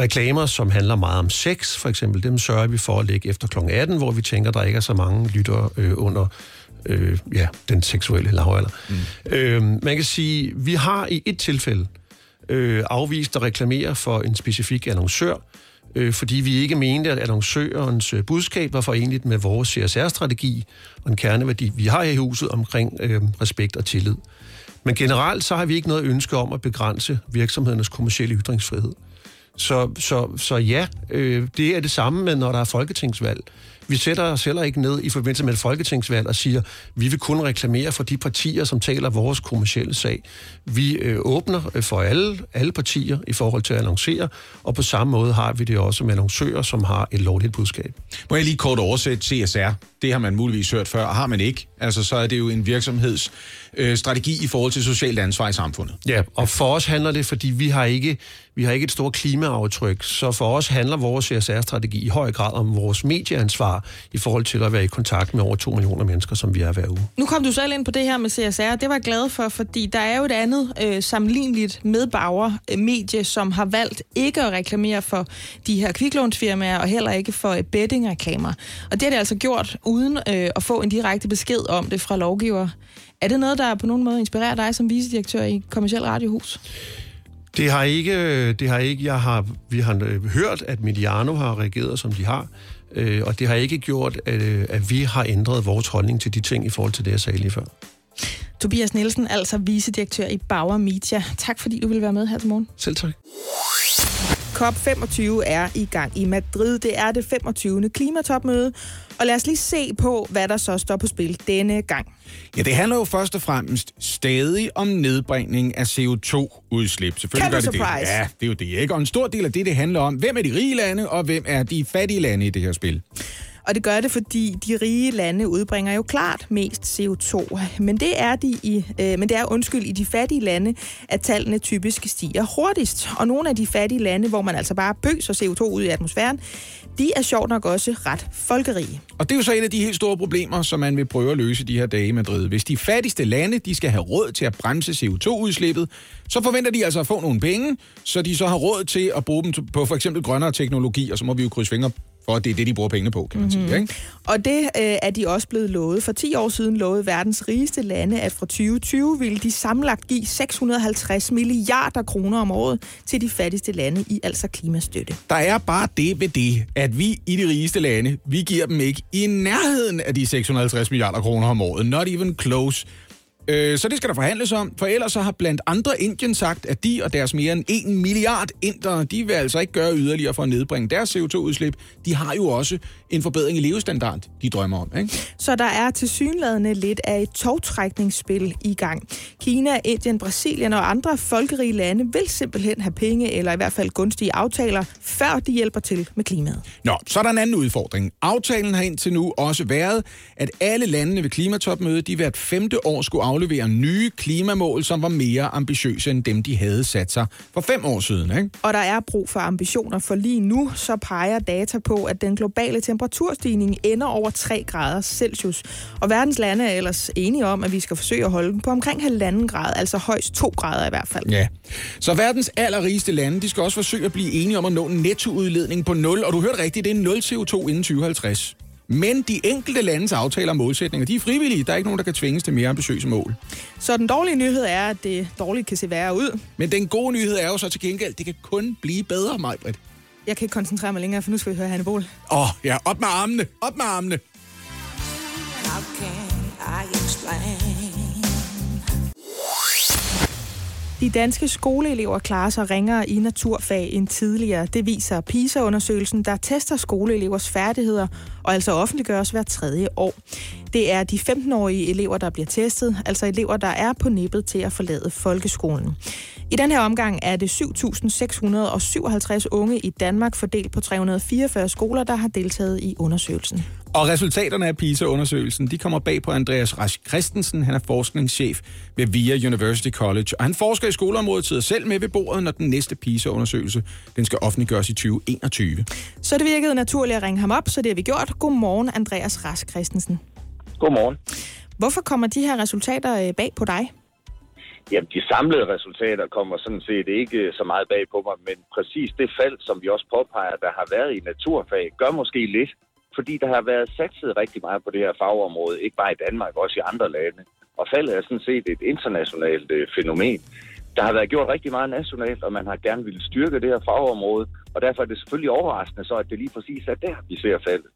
reklamer, som handler meget om sex, for eksempel, dem sørger vi for at lægge efter kl. 18, hvor vi tænker, der ikke er så mange lyttere øh, under øh, ja, den seksuelle lavalder. Mm. Øh, man kan sige, vi har i et tilfælde øh, afvist at reklamere for en specifik annoncør, øh, fordi vi ikke mente, at annoncørens øh, budskab var forenligt med vores CSR-strategi og en kerneværdi, vi har her i huset omkring øh, respekt og tillid. Men generelt så har vi ikke noget ønske om at begrænse virksomhedernes kommersielle ytringsfrihed. Så, så, så ja, øh, det er det samme med, når der er folketingsvalg. Vi sætter os heller ikke ned i forbindelse med et folketingsvalg og siger, vi vil kun reklamere for de partier, som taler vores kommersielle sag. Vi øh, åbner øh, for alle, alle partier i forhold til at annoncere, og på samme måde har vi det også med annoncører, som har et lovligt budskab. Må jeg lige kort oversætte CSR? Det har man muligvis hørt før, og har man ikke, altså så er det jo en virksomheds øh, strategi i forhold til socialt ansvar i samfundet. Ja, og for os handler det, fordi vi har ikke, vi har ikke et stort klimaaftryk, så for os handler vores CSR-strategi i høj grad om vores medieansvar i forhold til at være i kontakt med over 2 millioner mennesker, som vi er hver uge. Nu kom du selv ind på det her med CSR, det var jeg glad for, fordi der er jo et andet øh, sammenligneligt medbauer øh, medie, som har valgt ikke at reklamere for de her kviklånsfirmaer, og heller ikke for øh, bettingreklamer. Og det har det altså gjort, uden øh, at få en direkte besked om det fra lovgiver. Er det noget, der på nogen måde inspirerer dig som vicedirektør i Kommersiel Radiohus? Det har ikke, det har ikke, jeg har, vi har øh, hørt, at Mediano har reageret, som de har, øh, og det har ikke gjort, at, øh, at vi har ændret vores holdning til de ting i forhold til det, jeg sagde lige før. Tobias Nielsen, altså vicedirektør i Bauer Media. Tak fordi du ville være med her til morgen. Selv tak. COP25 er i gang i Madrid. Det er det 25. klimatopmøde. Og lad os lige se på, hvad der så står på spil denne gang. Ja, det handler jo først og fremmest stadig om nedbringning af CO2-udslip. Selvfølgelig gør det det. Ja, det er jo det, ikke? Og en stor del af det, det handler om, hvem er de rige lande, og hvem er de fattige lande i det her spil. Og det gør det, fordi de rige lande udbringer jo klart mest CO2. Men det er, de i, øh, men det er undskyld i de fattige lande, at tallene typisk stiger hurtigst. Og nogle af de fattige lande, hvor man altså bare pøser CO2 ud i atmosfæren, de er sjovt nok også ret folkerige. Og det er jo så et af de helt store problemer, som man vil prøve at løse de her dage i Madrid. Hvis de fattigste lande de skal have råd til at bremse CO2-udslippet, så forventer de altså at få nogle penge, så de så har råd til at bruge dem på for eksempel grønnere teknologi, og så må vi jo krydse fingre for, at det er det, de bruger pengene på, kan man mm-hmm. sige. Ikke? Og det øh, er de også blevet lovet. For 10 år siden lovede verdens rigeste lande, at fra 2020 ville de samlet give 650 milliarder kroner om året til de fattigste lande i altså klimastøtte. Der er bare det ved det, at vi i de rigeste lande, vi giver dem ikke i nærheden af de 650 milliarder kroner om året. Not even close. Øh, så det skal der forhandles om, for ellers så har blandt andre Indien sagt, at de og deres mere end 1 milliard indere, de vil altså ikke gøre yderligere for at nedbringe deres CO2-udslip. De har jo også en forbedring i levestandard, de drømmer om. Ikke? Så der er til synlædende lidt af et togtrækningsspil i gang. Kina, Indien, Brasilien og andre folkerige lande vil simpelthen have penge, eller i hvert fald gunstige aftaler, før de hjælper til med klimaet. Nå, så er der en anden udfordring. Aftalen har indtil nu også været, at alle landene ved klimatopmødet, de hvert femte år skulle aflevere nye klimamål, som var mere ambitiøse end dem, de havde sat sig for fem år siden. Ikke? Og der er brug for ambitioner, for lige nu så peger data på, at den globale temperaturstigning ender over 3 grader Celsius. Og verdens lande er ellers enige om, at vi skal forsøge at holde den på omkring halvanden grad, altså højst 2 grader i hvert fald. Ja. Så verdens allerrigeste lande, de skal også forsøge at blive enige om at nå en nettoudledning på 0, og du hørte rigtigt, det er 0 CO2 inden 2050. Men de enkelte landes aftaler og målsætninger, de er frivillige. Der er ikke nogen, der kan tvinges til mere ambitiøse mål. Så den dårlige nyhed er, at det dårligt kan se værre ud. Men den gode nyhed er jo så til gengæld, det kan kun blive bedre, Majbrit. Jeg kan ikke koncentrere mig længere, for nu skal vi høre Hanne Bol. Åh, oh, ja, op med armene, op med armene. How can I explain? De danske skoleelever klarer sig ringere i naturfag end tidligere. Det viser PISA-undersøgelsen, der tester skoleelevers færdigheder og altså offentliggøres hver tredje år. Det er de 15-årige elever, der bliver testet, altså elever, der er på nippet til at forlade folkeskolen. I den her omgang er det 7.657 unge i Danmark fordelt på 344 skoler, der har deltaget i undersøgelsen. Og resultaterne af PISA-undersøgelsen, de kommer bag på Andreas Rask Christensen. Han er forskningschef ved VIA University College, og han forsker i skoleområdet, sidder selv med ved bordet, når den næste PISA-undersøgelse den skal offentliggøres i 2021. Så det virkede naturligt at ringe ham op, så det har vi gjort. Godmorgen, Andreas Rask Christensen. Godmorgen. Hvorfor kommer de her resultater øh, bag på dig? Jamen, de samlede resultater kommer sådan set ikke så meget bag på mig, men præcis det fald, som vi også påpeger, der har været i naturfag, gør måske lidt, fordi der har været satset rigtig meget på det her fagområde, ikke bare i Danmark, også i andre lande. Og faldet er sådan set et internationalt øh, fænomen. Der har været gjort rigtig meget nationalt, og man har gerne ville styrke det her fagområde, og derfor er det selvfølgelig overraskende så, at det lige præcis er der, vi ser faldet.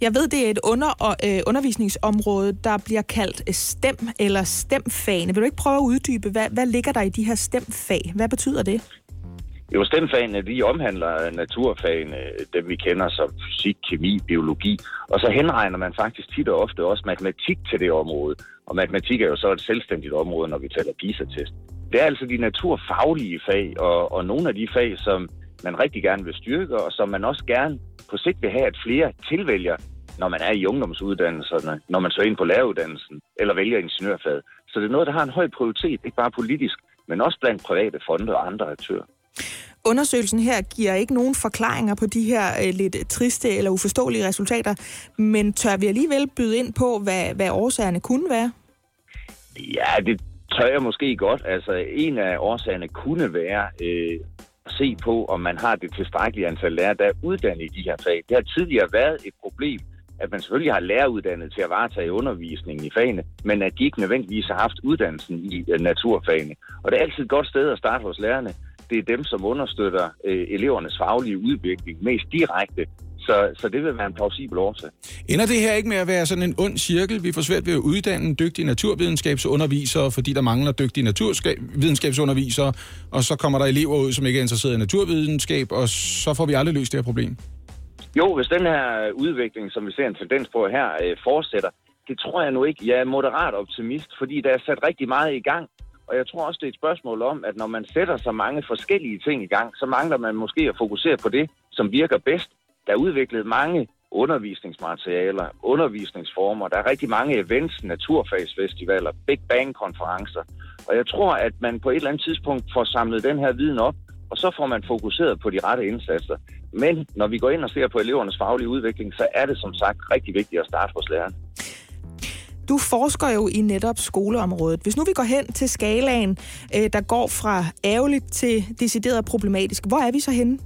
Jeg ved, det er et under, øh, undervisningsområde, der bliver kaldt øh, STEM eller STEM-fagene. Vil du ikke prøve at uddybe, hvad, hvad ligger der i de her STEM-fag? Hvad betyder det? Jo, STEM-fagene, de omhandler naturfagene, dem vi kender som fysik, kemi, biologi, og så henregner man faktisk tit og ofte også matematik til det område. Og matematik er jo så et selvstændigt område, når vi taler PISA-test. Det er altså de naturfaglige fag, og, og nogle af de fag, som man rigtig gerne vil styrke, og som man også gerne på sigt vil have, at flere tilvælger, når man er i ungdomsuddannelserne, når man søger ind på læreruddannelsen, eller vælger ingeniørfaget. Så det er noget, der har en høj prioritet, ikke bare politisk, men også blandt private fonde og andre aktører. Undersøgelsen her giver ikke nogen forklaringer på de her øh, lidt triste eller uforståelige resultater, men tør vi alligevel byde ind på, hvad, hvad årsagerne kunne være? Ja, det tør jeg måske godt. Altså, en af årsagerne kunne være øh, at se på, om man har det tilstrækkelige antal lærere, der er uddannet i de her fag. Det har tidligere været et problem, at man selvfølgelig har læreruddannet til at varetage undervisningen i fagene, men at de ikke nødvendigvis har haft uddannelsen i øh, naturfagene. Og det er altid et godt sted at starte hos lærerne. Det er dem, som understøtter øh, elevernes faglige udvikling mest direkte. Så, så det vil være en plausibel årsag. Ender det her ikke med at være sådan en ond cirkel? Vi får svært ved at uddanne dygtige naturvidenskabsundervisere, fordi der mangler dygtige naturvidenskabsundervisere, og så kommer der elever ud, som ikke er interesseret i naturvidenskab, og så får vi aldrig løst det her problem. Jo, hvis den her udvikling, som vi ser en tendens på her, øh, fortsætter, det tror jeg nu ikke. Jeg er moderat optimist, fordi der er sat rigtig meget i gang. Og jeg tror også, det er et spørgsmål om, at når man sætter så mange forskellige ting i gang, så mangler man måske at fokusere på det, som virker bedst. Der er udviklet mange undervisningsmaterialer, undervisningsformer. Der er rigtig mange events, naturfagsfestivaler, Big Bang-konferencer. Og jeg tror, at man på et eller andet tidspunkt får samlet den her viden op, og så får man fokuseret på de rette indsatser. Men når vi går ind og ser på elevernes faglige udvikling, så er det som sagt rigtig vigtigt at starte hos læreren. Du forsker jo i netop skoleområdet. Hvis nu vi går hen til skalaen, øh, der går fra ærgerligt til decideret problematisk, hvor er vi så henne?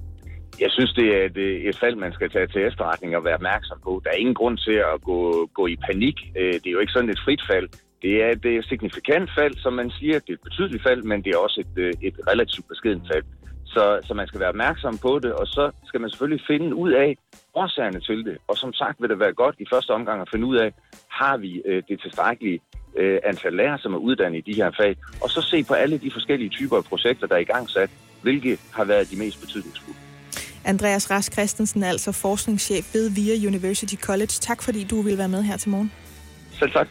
Jeg synes, det er et, øh, et fald, man skal tage til efterretning og være opmærksom på. Der er ingen grund til at gå, gå i panik. Øh, det er jo ikke sådan et frit fald. Det er et øh, signifikant fald, som man siger. Det er et betydeligt fald, men det er også et, et relativt beskedent fald. Så, så man skal være opmærksom på det, og så skal man selvfølgelig finde ud af årsagerne til det. Og som sagt vil det være godt i første omgang at finde ud af, har vi øh, det tilstrækkelige øh, antal lærere, som er uddannet i de her fag, og så se på alle de forskellige typer af projekter, der er i gang sat, hvilke har været de mest betydningsfulde. Andreas Rask Christensen er altså forskningschef ved VIA University College. Tak fordi du vil være med her til morgen. Selv tak.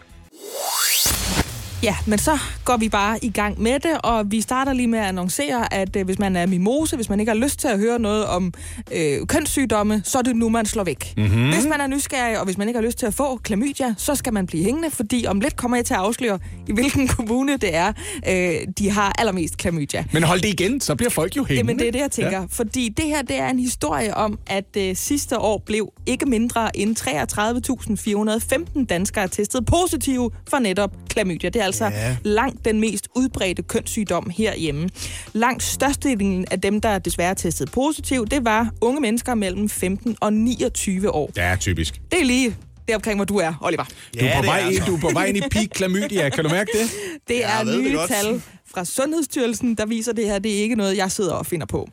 Ja, men så går vi bare i gang med det, og vi starter lige med at annoncere, at øh, hvis man er mimose, hvis man ikke har lyst til at høre noget om øh, kønssygdomme, så er det nu, man slår væk. Mhm. Hvis man er nysgerrig, og hvis man ikke har lyst til at få klamydia, så skal man blive hængende, fordi om lidt kommer jeg til at afsløre, i hvilken kommune det er, øh, de har allermest klamydia. Men hold det igen, så bliver folk jo hængende. Jamen, det er det, jeg tænker. Ja. Fordi det her, det er en historie om, at øh, sidste år blev ikke mindre end 33.415 danskere testet positive for netop klamydia. Det er altså ja. langt den mest udbredte kønssygdom herhjemme. Langt størstedelen af dem, der desværre er testet positiv, det var unge mennesker mellem 15 og 29 år. Ja, typisk. Det er lige deromkring, hvor du er, Oliver. Du er, på vej, ind, du er på vej ind i peak klamydia. Kan du mærke det? Det er det nye godt. tal fra Sundhedsstyrelsen, der viser det her. Det er ikke noget, jeg sidder og finder på.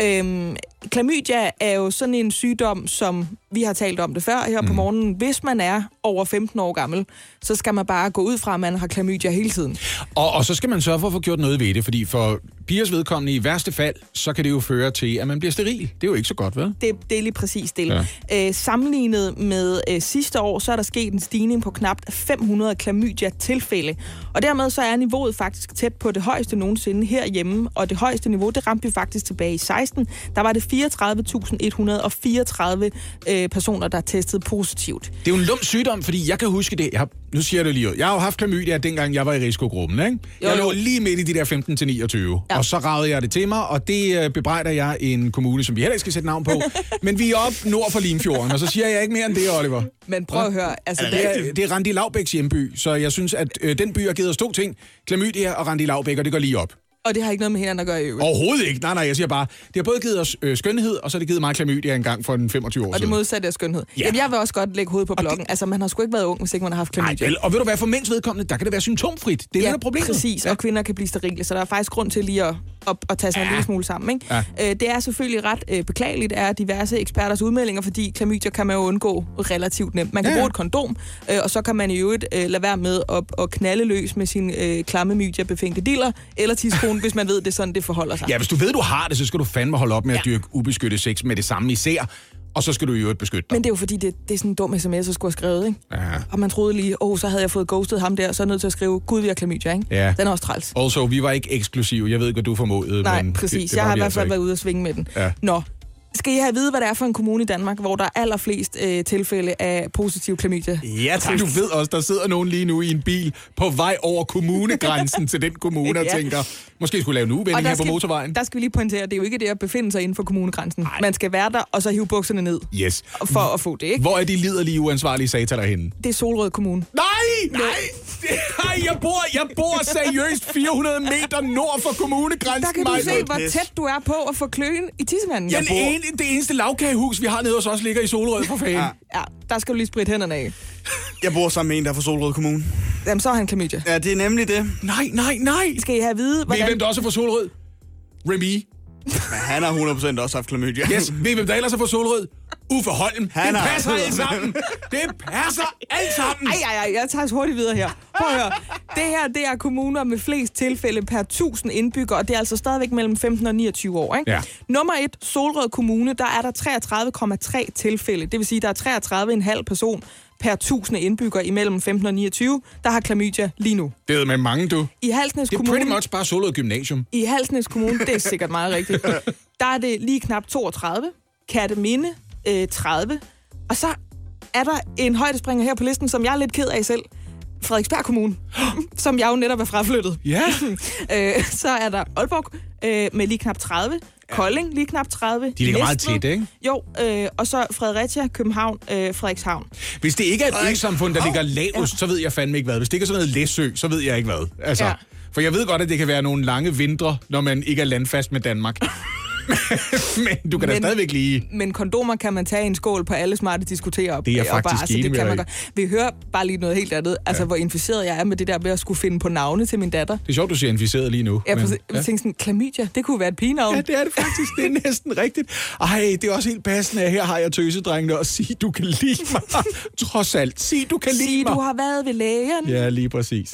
Øhm, klamydia er jo sådan en sygdom, som vi har talt om det før her mm. på morgenen. Hvis man er over 15 år gammel, så skal man bare gå ud fra, at man har klamydia hele tiden. Og, og så skal man sørge for at få gjort noget ved det, fordi for pigers vedkommende i værste fald, så kan det jo føre til, at man bliver steril. Det er jo ikke så godt, vel? Det, det er lige præcis det. Ja. Øh, sammenlignet med øh, sidste år, så er der sket en stigning på knap 500 klamydia-tilfælde. Og dermed så er niveauet faktisk tæt på det højeste nogensinde herhjemme. Og det højeste niveau, det ramte vi faktisk tilbage i 16. Der var det 34.134 øh, personer, der testede positivt. Det er jo en lum sygdom, fordi jeg kan huske det. Jeg har, nu siger jeg det lige ud. Jeg har jo haft klamydia, dengang jeg var i risikogruppen, ikke? Jo, jeg lå jo. lige midt i de der 15-29, ja. og så ragede jeg det til mig, og det øh, bebrejder jeg en kommune, som vi heller ikke skal sætte navn på. men vi er op nord for Limfjorden, og så siger jeg ikke mere end det, Oliver. Men prøv at høre, altså det, er, det er Randi Lavbæks hjemby, så jeg synes, at øh, den by har givet os to ting. Klamydia og Randi Lavbæk, og det går lige op. Og det har ikke noget med hinanden at gøre i øvrigt. Overhovedet ikke. Nej, nej, jeg siger bare, det har både givet os øh, skønhed, og så har det givet mig klamydia en gang for en 25 år Og det siden. modsatte er skønhed. Ja. Ja. Jamen, jeg vil også godt lægge hovedet på blokken. Altså, man har sgu ikke været ung, hvis ikke man har haft Nej, klamydia. vel, og ved du hvad, for mænds vedkommende, der kan det være symptomfrit. Det er ja, det, der er problemet. præcis, og kvinder kan blive sterile, så der er faktisk grund til lige at, at, at tage sig ja. en lille smule sammen. Ikke? Ja. Øh, det er selvfølgelig ret øh, beklageligt, er diverse eksperters udmeldinger, fordi klamydia kan man jo undgå relativt nemt. Man kan Ja, ja. ja. bruge et kondom, øh, og så kan man i øvrigt øh, lade være med at, at knalde løs med sin øh, klamme mydia befængte diller eller tidskone, hvis man ved, det er sådan, det forholder sig. Ja, hvis du ved, du har det, så skal du fandme holde op med at dyrke ubeskyttet sex med det samme især. Og så skal du i øvrigt beskytte dig. Men det er jo fordi, det, det er sådan en dum sms, jeg skulle have skrevet, ikke? Ja. Og man troede lige, åh, oh, så havde jeg fået ghostet ham der, så er jeg nødt til at skrive, gud, vi har klamydia, ikke? Ja. Den er også træls. Also, vi var ikke eksklusive. Jeg ved ikke, hvad du formodede. Nej, men præcis. Det, det jeg har i hvert altså fald været ude og svinge med den. Ja. Nå, skal I have at vide, hvad det er for en kommune i Danmark, hvor der er allerflest øh, tilfælde af positiv klamydia? Ja, tak. Du ved også, der sidder nogen lige nu i en bil på vej over kommunegrænsen til den kommune og Ja. tænker, måske skulle lave en uvending her på skal- motorvejen. Der skal vi lige pointere, at det er jo ikke det at befinde sig inden for kommunegrænsen. Ej. Man skal være der, og så hive bukserne ned Yes. for at få det, ikke? Hvor er de liderlige uansvarlige sataner henne? Det er Solrød Kommune. Nej, nej, nej jeg, bor, jeg bor seriøst 400 meter nord for kommunegrænsen. Der kan du se, hvor tæt du er på at få kløen i tissemanden. Den ene, det eneste lavkagehus, vi har nede hos os, ligger i Solrød for fanden. Ja. Ja, der skal du lige spritte hænderne af. Jeg bor sammen med en, der er fra Solrød Kommune. Jamen, så har han klamydia. Ja, det er nemlig det. Nej, nej, nej. Skal I have at vide, Ved I, hvordan... hvem der også er fra Solrød? Remy. Men han har 100% også haft klamydia. Yes, ved I, hvem der ellers er fra Solrød? Uffe Holm. Han det passer alt sammen. Det passer alt sammen. Ej, ej, ej, jeg tager os hurtigt videre her. Prøv at høre. Det her, det er kommuner med flest tilfælde per 1000 indbyggere, og det er altså stadigvæk mellem 15 og 29 år, ikke? Ja. Nummer et, Solrød Kommune, der er der 33,3 tilfælde. Det vil sige, der er 33,5 person per 1000 indbyggere imellem 15 og 29, der har klamydia lige nu. Det er med mange, du. I Halsnæs Det er Kommune... pretty much bare Solrød Gymnasium. I Halsnæs Kommune, det er sikkert meget rigtigt, der er det lige knap 32, Kærteminde øh, 30, og så er der en højdespringer her på listen, som jeg er lidt ked af selv. Frederiksberg Kommune, som jeg jo netop er fraflyttet. Ja. øh, så er der Aalborg øh, med lige knap 30, Kolding lige knap 30. De ligger meget Næstved. tæt, ikke? Jo, øh, og så Fredericia, København, øh, Frederikshavn. Hvis det ikke er et øsamfund, der ligger lavest, så ved jeg fandme ikke hvad. Hvis det ikke er sådan noget Læsø, så ved jeg ikke hvad. Altså, Ja. For jeg ved godt, at det kan være nogle lange vintre, når man ikke er landfast med Danmark. Men du kan da Men- stadigvæk lige... Men kondomer kan man tage i en skål på alle smarte diskoterer. op- Det er faktisk bare, så enig det kan man godt. Vi hører bare lige noget helt andet. Altså, hvor inficeret jeg er med det der med at skulle finde på navne til min datter. Det er sjovt, du siger inficeret lige nu. Jeg, men- jeg tænkte sådan, klamydia, det kunne være et pigenavn. Ja, det er det faktisk. Det er næsten rigtigt. Ej, det er også helt passende, at her har jeg tøsedrengene og sige, du kan lide mig. Trods alt. Sig, du kan lide Sig, mig. du har været ved lægen. Ja, lige præcis.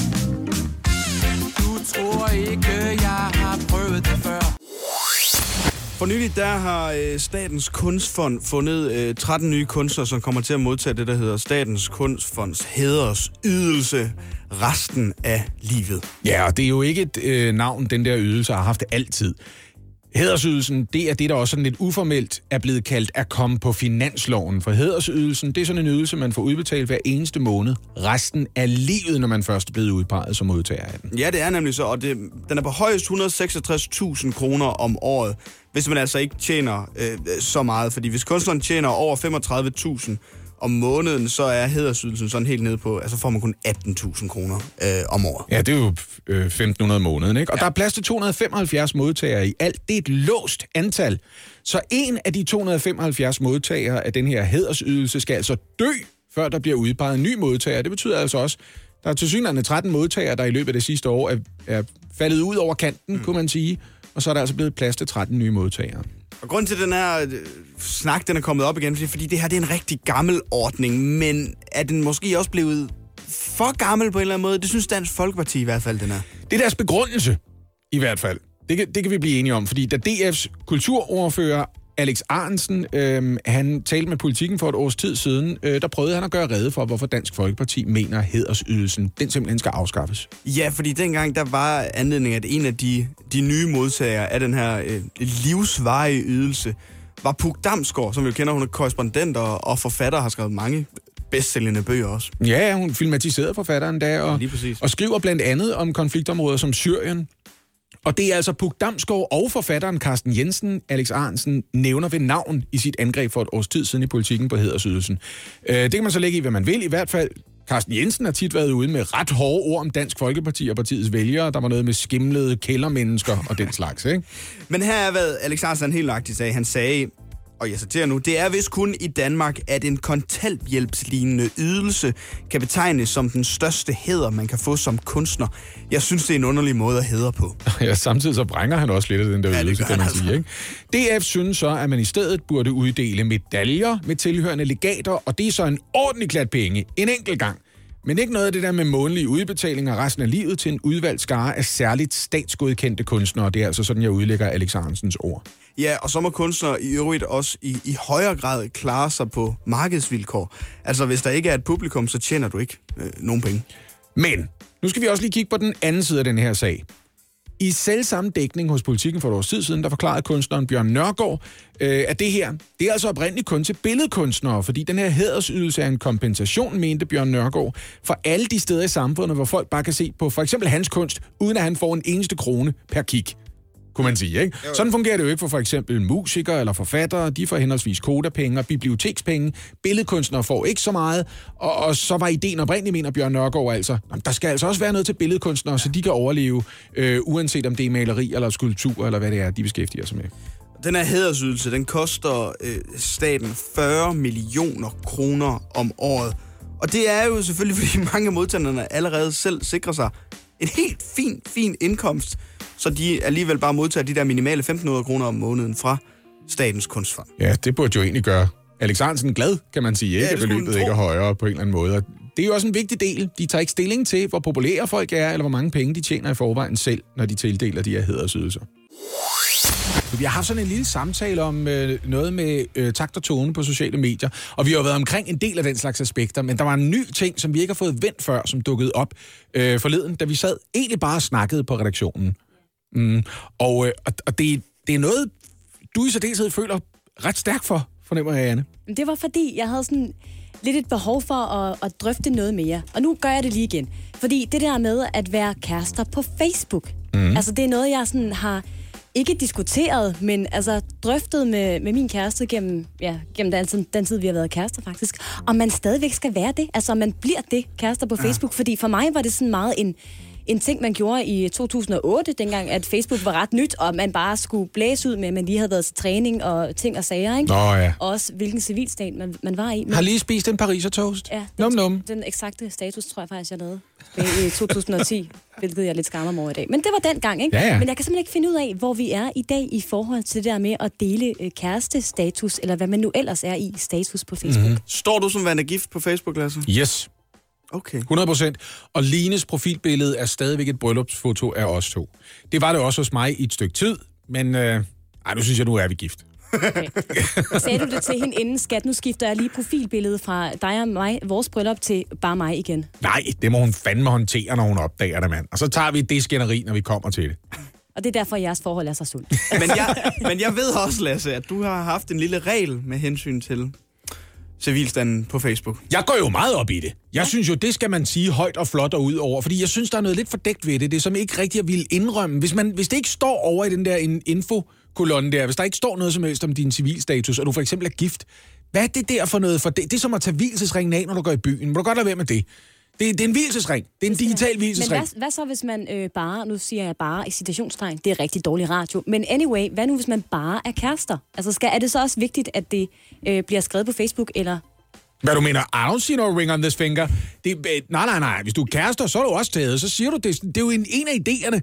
Du tror ikke, jeg har prøvet det før. For nylig der har øh, Statens Kunstfond fundet øh, 13 nye kunstnere, som kommer til at modtage det, der hedder Statens Kunstfonds hædersydelse resten af livet. Ja, og det er jo ikke et øh, navn, den der ydelse har haft altid. Hædersydelsen, det er det, der også sådan lidt uformelt er blevet kaldt at komme på finansloven. For hædersydelsen, det er sådan en ydelse, man får udbetalt hver eneste måned, resten af livet, når man først er blevet udpeget som modtager af den. Ja, det er nemlig så, og det, den er på højst 166.000 kroner om året, hvis man altså ikke tjener øh, så meget. Fordi hvis kunstneren tjener over 35.000 om måneden, så er hædersydelsen sådan helt nede på, altså får man kun 18.000 kroner øh, om året. Ja, det er jo øh, 1.500 om måneden, ikke? Og ja. der er plads til 275 modtagere i alt. Det er et låst antal. Så en af de 275 modtagere af den her hædersydelse skal altså dø, før der bliver udpeget en ny modtager. Det betyder altså også, der er til synligheden 13 modtagere, der i løbet af det sidste år er, er faldet ud over kanten, mm. kunne man sige. Og så er der altså blevet plads til 13 nye modtagere. Og grunden til, at den her øh, snak den er kommet op igen, det er, fordi det her det er en rigtig gammel ordning, men er den måske også blevet for gammel på en eller anden måde? Det synes Dansk Folkeparti i hvert fald, den er. Det er deres begrundelse, i hvert fald. Det kan, det kan vi blive enige om, fordi da DF's kulturordfører Alex Arnsen, øh, han talte med politikken for et års tid siden, øh, der prøvede han at gøre rede for, hvorfor Dansk Folkeparti mener, at hædersydelsen, den simpelthen skal afskaffes. Ja, fordi dengang der var anledning, at en af de, de nye modtagere af den her øh, livsvarige ydelse var Puk Damsgaard, som vi jo kender, hun er korrespondent og, og forfatter, har skrevet mange bedstsælgende bøger også. Ja, hun filmatiserede forfatteren der, og, og skriver blandt andet om konfliktområder som Syrien. Og det er altså Puk Damsgaard og forfatteren Carsten Jensen, Alex Arnsen, nævner ved navn i sit angreb for et års tid siden i politikken på Hedersydelsen. Øh, det kan man så lægge i, hvad man vil. I hvert fald, Carsten Jensen har tit været ude med ret hårde ord om Dansk Folkeparti og partiets vælgere. Der var noget med skimlede kældermennesker og den slags, ikke? Men her er, hvad Alex Arnsen helt nøjagtigt sagde. Han sagde, og jeg citerer nu, det er vist kun i Danmark, at en kontanthjælpslignende ydelse kan betegnes som den største hæder, man kan få som kunstner. Jeg synes, det er en underlig måde at hæder på. Ja, samtidig så brænger han også lidt af den der Ja, ydelse, kan man han sige. Ikke? DF synes så, at man i stedet burde uddele medaljer med tilhørende legater, og det er så en ordentlig klat penge, en enkelt gang. Men ikke noget af det der med månedlige udbetalinger resten af livet til en udvalgt skare af særligt statsgodkendte kunstnere. Det er altså sådan, jeg udlægger Alex Arnsens ord. Ja, og så må kunstnere i øvrigt også i, i højere grad klare sig på markedsvilkår. Altså, hvis der ikke er et publikum, så tjener du ikke øh, nogen penge. Men nu skal vi også lige kigge på den anden side af den her sag. I selvsamme dækning hos politikken for et års tid siden, der forklarede kunstneren Bjørn Nørgaard, øh, at det her, det er altså oprindeligt kun til billedkunstnere, fordi den her hædersydelse er en kompensation, mente Bjørn Nørgaard, for alle de steder i samfundet, hvor folk bare kan se på for eksempel hans kunst, uden at han får en eneste krone per kig kunne man sige. Ikke? Sådan fungerer det jo ikke for for eksempel musikere eller forfattere. De får henholdsvis kodapenge og bibliotekspenge. Billedkunstnere får ikke så meget. Og, og så var ideen oprindeligt, mener Bjørn Nørgaard altså, "Nå, der skal altså også være noget til billedkunstnere, så de kan overleve, øh, uanset om det er maleri eller skulptur eller hvad det er, de beskæftiger sig med. Den her hædersydelse, den koster øh, staten 40 millioner kroner om året. Og det er jo selvfølgelig, fordi mange af modtagerne allerede selv sikrer sig en helt fin, fin indkomst, så de alligevel bare modtager de der minimale 1.500 kroner om måneden fra Statens Kunstfond. Ja, det burde jo egentlig gøre Alex Arnsen glad, kan man sige, ikke? Ja, beløbet ikke er højere på en eller anden måde. Og Det er jo også en vigtig del. De tager ikke stilling til, hvor populære folk er, eller hvor mange penge de tjener i forvejen selv, når de tildeler de her hædersydelser. Vi har haft sådan en lille samtale om øh, noget med øh, takt og tone på sociale medier, og vi har jo været omkring en del af den slags aspekter, men der var en ny ting, som vi ikke har fået vendt før, som dukkede op øh, forleden, da vi sad egentlig bare og snakkede på redaktionen. Mm. Og, øh, og, det, det er noget, du i særdeleshed føler ret stærkt for, fornemmer jeg, Anne. Det var fordi, jeg havde sådan lidt et behov for at, at drøfte noget mere. Og nu gør jeg det lige igen. Fordi det der med at være kærester på Facebook, mm. altså det er noget, jeg sådan har ikke diskuteret, men altså drøftet med, med min kæreste gennem, ja, gennem den, tid- den tid, vi har været kærester faktisk, om man stadigvæk skal være det. Altså om man bliver det kærester på Facebook. Fordi for mig var det sådan meget en, en ting, man gjorde i 2008, dengang at Facebook var ret nyt, og man bare skulle blæse ud med, at man lige havde været til træning og ting og sager, ikke? Nå ja. Og også hvilken civilstat man, man var i. Men, Har lige spist en pariser toast? Ja, Num num. den eksakte status, tror jeg faktisk, jeg lavede i 2010, hvilket jeg lidt skammer mig over i dag. Men det var den gang, ikke? Ja, ja. Men jeg kan simpelthen ikke finde ud af, hvor vi er i dag i forhold til det der med at dele øh, kærestestatus, eller hvad man nu ellers er i status på Facebook. Mm-hmm. Står du som værende gift på Facebook, Lasse? Yes. Okay. 100 procent. Og Lines profilbillede er stadigvæk et bryllupsfoto af os to. Det var det også hos mig i et stykke tid, men øh, ej, nu synes jeg, nu er vi gift. Sagde du det til hende inden skat? Nu skifter jeg lige profilbilledet fra dig og mig, vores bryllup, til bare mig igen. Nej, det må hun fandme håndtere, når hun opdager det, mand. Og så tager vi det skænderi, når vi kommer til det. Og det er derfor, jeres forhold er så sundt. Men jeg, men jeg ved også, Lasse, at du har haft en lille regel med hensyn til civilstanden på Facebook. Jeg går jo meget op i det. Jeg synes jo, det skal man sige højt og flot og ud over, fordi jeg synes, der er noget lidt fordækt ved det, det som ikke rigtig vil indrømme. Hvis, man, hvis det ikke står over i den der in- infokolonne der, hvis der ikke står noget som helst om din civilstatus, og du for eksempel er gift, hvad er det der for noget for det? Det er som at tage hvilesesringen af, når du går i byen. Må du godt lade være med det? Det, det er en hvilesesring. Det er en digital Men hvilesesring. hvad, hvad så, hvis man øh, bare, nu siger jeg bare i citationstegn, det er rigtig dårlig radio, men anyway, hvad nu, hvis man bare er kærester? Altså, skal, er det så også vigtigt, at det øh, bliver skrevet på Facebook, eller Hvad du mener? I don't see no ring on this finger. Det, øh, nej, nej, nej. Hvis du er kærester, så er du også taget. Så siger du det. Det er jo en, en af idéerne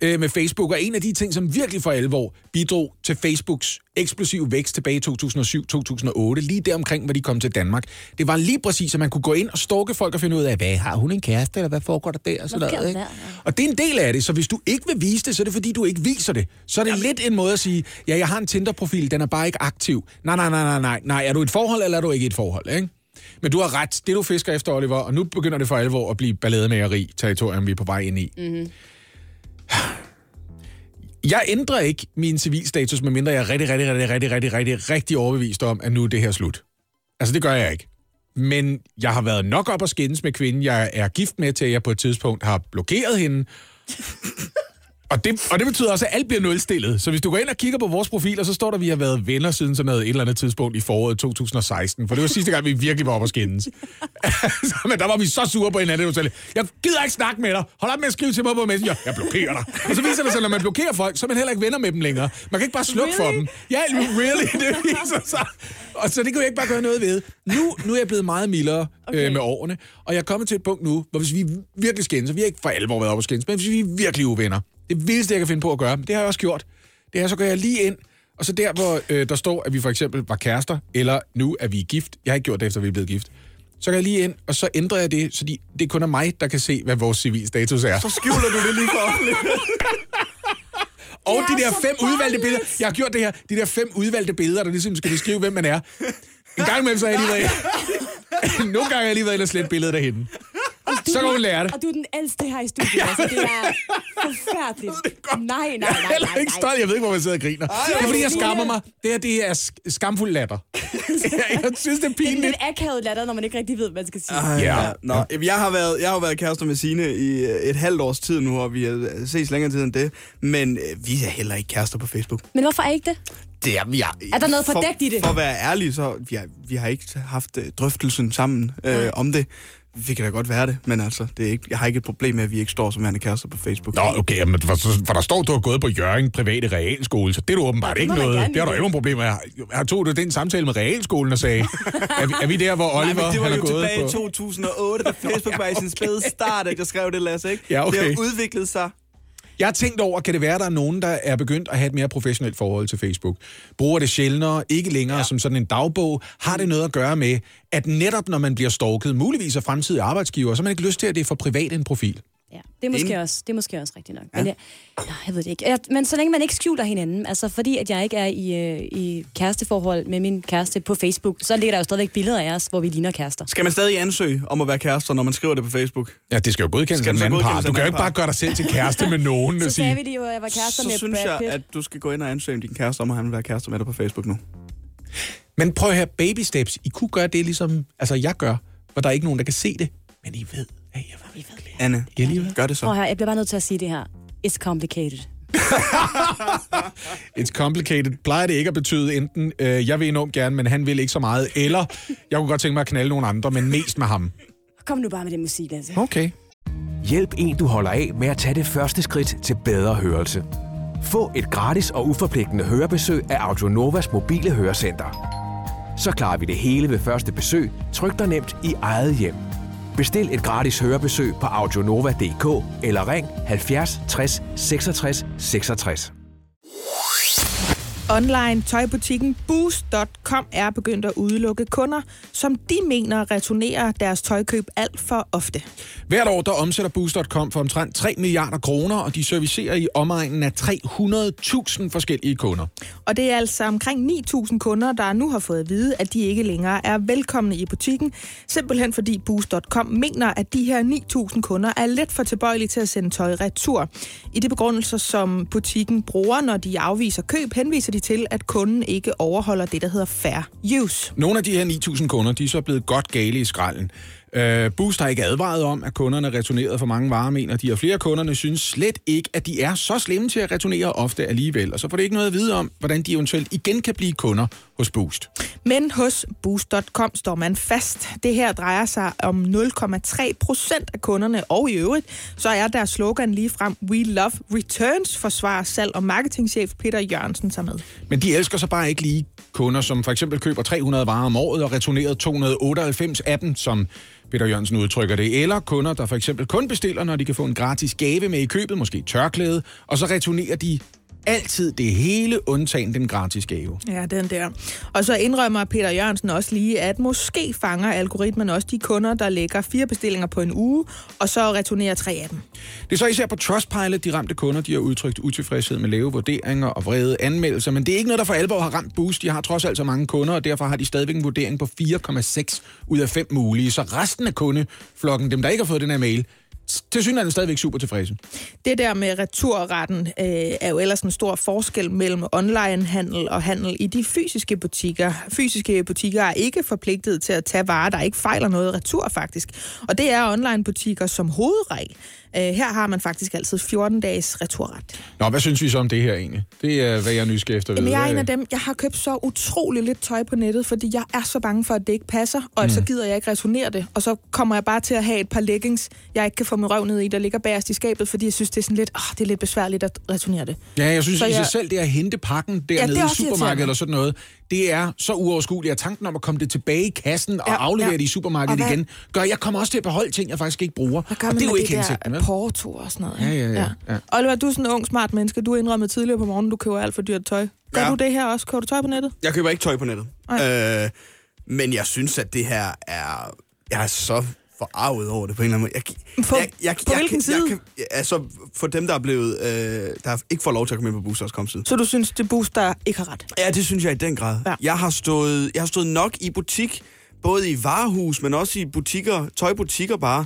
øh, med Facebook, og en af de ting, som virkelig for alvor bidrog til Facebooks eksplosive vækst tilbage i 2007-2008, lige der omkring, hvor de kom til Danmark. Det var lige præcis, at man kunne gå ind og stalke folk og finde ud af, hvad har hun en kæreste, eller hvad foregår der der? Og, sådan noget, der ikke? der? og det er en del af det, så hvis du ikke vil vise det, så er det fordi, du ikke viser det. Så er det lidt en måde at sige, ja, jeg har en Tinder-profil, den er bare ikke aktiv. Nej, nej, nej, nej, nej, nej. Er du et forhold, eller er du ikke et forhold, ikke? Men du har ret. Det, du fisker efter, Oliver, og nu begynder det for alvor at blive ballademageri territorium, vi er på vej ind i. Mm-hmm. Jeg ændrer ikke min civilstatus, medmindre jeg er rigtig, rigtig, rigtig, rigtig, rigtig, rigtig, rigtig overbevist om, at nu er det her slut. Altså, det gør jeg ikke. Men jeg har været nok op og skændes med kvinden, jeg er gift med, til at jeg på et tidspunkt har blokeret hende. Og det, og det betyder også, at alt bliver nulstillet. Så hvis du går ind og kigger på vores profiler, så står der, at vi har været venner siden sådan noget et eller andet tidspunkt i foråret 2016. For det var sidste gang, vi virkelig var op og skændes. Altså, Men der var vi så sure på hinanden. at Jeg gider ikke snakke med dig. Hold op med at skrive til mig på Messenger. Jeg blokerer dig. Og så viser det sig, at når man blokerer folk, så er man heller ikke venner med dem længere. Man kan ikke bare slukke for dem. Ja, really, det viser sig. Og så det kan jeg ikke bare gøre noget ved. Nu, nu er jeg blevet meget mildere okay. øh, med årene, og jeg er kommet til et punkt nu, hvor hvis vi virkelig skændes, og vi har ikke for alvor været op og skændes, men hvis vi er virkelig uvenner, det vildeste, jeg kan finde på at gøre, det har jeg også gjort, det er, så går jeg lige ind, og så der, hvor øh, der står, at vi for eksempel var kærester, eller nu er vi gift, jeg har ikke gjort det, efter vi er blevet gift, så går jeg lige ind, og så ændrer jeg det, så de, det kun er mig, der kan se, hvad vores civil status er. Så skjuler du det lige for offentligheden. Og de er der fem udvalgte billeder. Jeg har gjort det her. De der fem udvalgte billeder, der ligesom skal beskrive, hvem man er. En gang imellem, så har jeg lige været... Nogle gange har jeg lige været inde og slet billedet af hende. Så kan hun lære det. Og du er den ældste her i studiet, altså. Det er forfærdeligt. Nej, nej, Jeg nej, er heller nej, ikke nej. stolt. Jeg ved ikke, hvor man sidder og griner. Det er, fordi jeg skammer mig. Det her, det er sk- skamfuld latter. jeg synes, det er Det er pinligt. lidt akavet latter, når man ikke rigtig ved, hvad man skal sige. Ej, Ja. ja. Nå, jeg har været, jeg har været kærester med Signe i øh, et halvt års tid nu, og vi har ses længere tid end det. Men øh, vi er heller ikke kærester på Facebook. Men hvorfor er I ikke det? Det er, vi er, Er der noget for, fordækt i det? For at være ærlig, så vi har, vi har ikke haft øh, drøftelsen sammen øh, om det. Vi kan da godt være det, men altså, det er ikke, jeg har ikke et problem med, at vi ikke står som værende kærester på Facebook. Nå, okay, men for, for der står, at du har gået på Jørgen private realskole, så det er du åbenbart ikke noget. Det har du ikke nogen problem med. Jeg har tog du den samtale med realskolen og sagde, er vi, er vi der, hvor Nej, Oliver men det var han er jo gået tilbage på... i 2008, da Facebook var i sin spæde start, at jeg skrev det, Lasse, ikke? Ja, okay. Det har udviklet sig. Jeg har tænkt over, kan det være, der er nogen, der er begyndt at have et mere professionelt forhold til Facebook? Bruger det sjældnere, ikke længere ja. som sådan en dagbog? Har det noget at gøre med, at netop når man bliver stalket, muligvis af fremtidige arbejdsgiver, så har man ikke lyst til, at det er for privat en profil? Ja, det er måske, Enig. også, det er måske også rigtigt nok. Ja. Men jeg, ja, jeg ved det ikke. Jeg, men så længe man ikke skjuler hinanden, altså fordi at jeg ikke er i, øh, i kæresteforhold med min kæreste på Facebook, så ligger der jo stadigvæk billeder af os, hvor vi ligner kærester. Skal man stadig ansøge om at være kærester, når man skriver det på Facebook? Ja, det skal jo godkendes af den anden af Du kan jo ikke bare gøre dig selv til kæreste med nogen og Så sagde vi det jo, at jeg var kærester Så med synes Brad jeg, Pitt. at du skal gå ind og ansøge om din kæreste om, at han vil være kærester med dig på Facebook nu. Men prøv her, baby steps. I kunne gøre det ligesom, altså jeg gør, hvor der er ikke nogen, der kan se det. Men I ved, at jeg var virkelig. Anne, Ja, lige gør det så. Prøv her, jeg bliver bare nødt til at sige det her. It's complicated. It's complicated. Plejer det ikke at betyde enten, øh, jeg vil enormt gerne, men han vil ikke så meget, eller jeg kunne godt tænke mig at knalde nogle andre, men mest med ham. Kom nu bare med det musik, altså. Okay. Hjælp en, du holder af med at tage det første skridt til bedre hørelse. Få et gratis og uforpligtende hørebesøg af Audionovas mobile hørecenter. Så klarer vi det hele ved første besøg, tryk dig nemt i eget hjem. Bestil et gratis hørebesøg på audionova.dk eller ring 70 60 66 66. Online tøjbutikken Boost.com er begyndt at udelukke kunder, som de mener returnerer deres tøjkøb alt for ofte. Hvert år der omsætter Boost.com for omtrent 3 milliarder kroner, og de servicerer i omegnen af 300.000 forskellige kunder. Og det er altså omkring 9.000 kunder, der nu har fået at vide, at de ikke længere er velkomne i butikken. Simpelthen fordi Boost.com mener, at de her 9.000 kunder er let for tilbøjelige til at sende tøj retur. I de begrundelser, som butikken bruger, når de afviser køb, henviser de til, at kunden ikke overholder det, der hedder fair use. Nogle af de her 9.000 kunder, de er så blevet godt gale i skralden. Uh, Boost har ikke advaret om, at kunderne returnerede for mange varer, mener de, og flere af kunderne synes slet ikke, at de er så slemme til at returnere ofte alligevel, og så får det ikke noget at vide om, hvordan de eventuelt igen kan blive kunder hos Boost. Men hos Boost.com står man fast. Det her drejer sig om 0,3 procent af kunderne, og i øvrigt, så er deres slogan lige frem We Love Returns, forsvarer salg- og marketingchef Peter Jørgensen sig med. Men de elsker så bare ikke lige kunder, som for eksempel køber 300 varer om året og returnerer 298 af dem, som Peter Jørgensen udtrykker det. Eller kunder, der for eksempel kun bestiller, når de kan få en gratis gave med i købet, måske tørklæde, og så returnerer de altid det hele, undtagen den gratis gave. Ja, den der. Og så indrømmer Peter Jørgensen også lige, at måske fanger algoritmen også de kunder, der lægger fire bestillinger på en uge, og så returnerer tre af dem. Det er så især på Trustpilot, de ramte kunder, de har udtrykt utilfredshed med lave vurderinger og vrede anmeldelser, men det er ikke noget, der for alvor har ramt Boost. De har trods alt så mange kunder, og derfor har de stadigvæk en vurdering på 4,6 ud af 5 mulige. Så resten af kundeflokken, dem der ikke har fået den her mail, til synligheden stadigvæk super tilfredse. Det der med returretten øh, er jo ellers en stor forskel mellem online-handel og handel i de fysiske butikker. Fysiske butikker er ikke forpligtet til at tage varer, der ikke fejler noget retur faktisk. Og det er online-butikker som hovedregel. Øh, her har man faktisk altid 14 dages returret. Nå, hvad synes vi så om det her egentlig? Det er, hvad jeg er nysgerrig efter Jamen, jeg er en af dem, jeg har købt så utrolig lidt tøj på nettet, fordi jeg er så bange for, at det ikke passer, og Mm. så gider jeg ikke returnere det. Og så kommer jeg bare til at have et par leggings, jeg ikke kan få min røv ned i, der ligger bagerst i skabet, fordi jeg synes, det er sådan lidt, åh, det er lidt besværligt at returnere det. Ja, jeg synes Så i sig jeg- selv, det at hente pakken Ja, dernede er i supermarkedet eller sådan noget, det er så uoverskueligt, at tanken om at komme det tilbage i kassen og Ja, aflevere ja. det i supermarkedet hvad- igen, gør, at jeg kommer også til at beholde ting, jeg faktisk ikke bruger. Hvad gør og det er jo ikke hensigten, der porto og sådan noget? Ja, ikke? ja, ja. ja. Oliver, du er sådan en ung, smart menneske. Du indrømmede tidligere på morgenen, du køber alt for dyrt tøj. Gør Ja. du det her også? Køber du tøj på nettet? Jeg køber ikke tøj på nettet. Øh, men jeg synes, at det her er... Jeg er så forarvet over det på en eller anden måde. Jeg, På- jeg, jeg, på hvilken jeg, side? Jeg, kan, altså, for dem, der er blevet... Øh, der ikke får lov til at komme ind på Boost.com side. Så du synes, det booster ikke har ret? Ja, det synes jeg i den grad. Ja. Jeg, har stået, jeg har stået nok i butik, både i varehus, men også i butikker, tøjbutikker bare,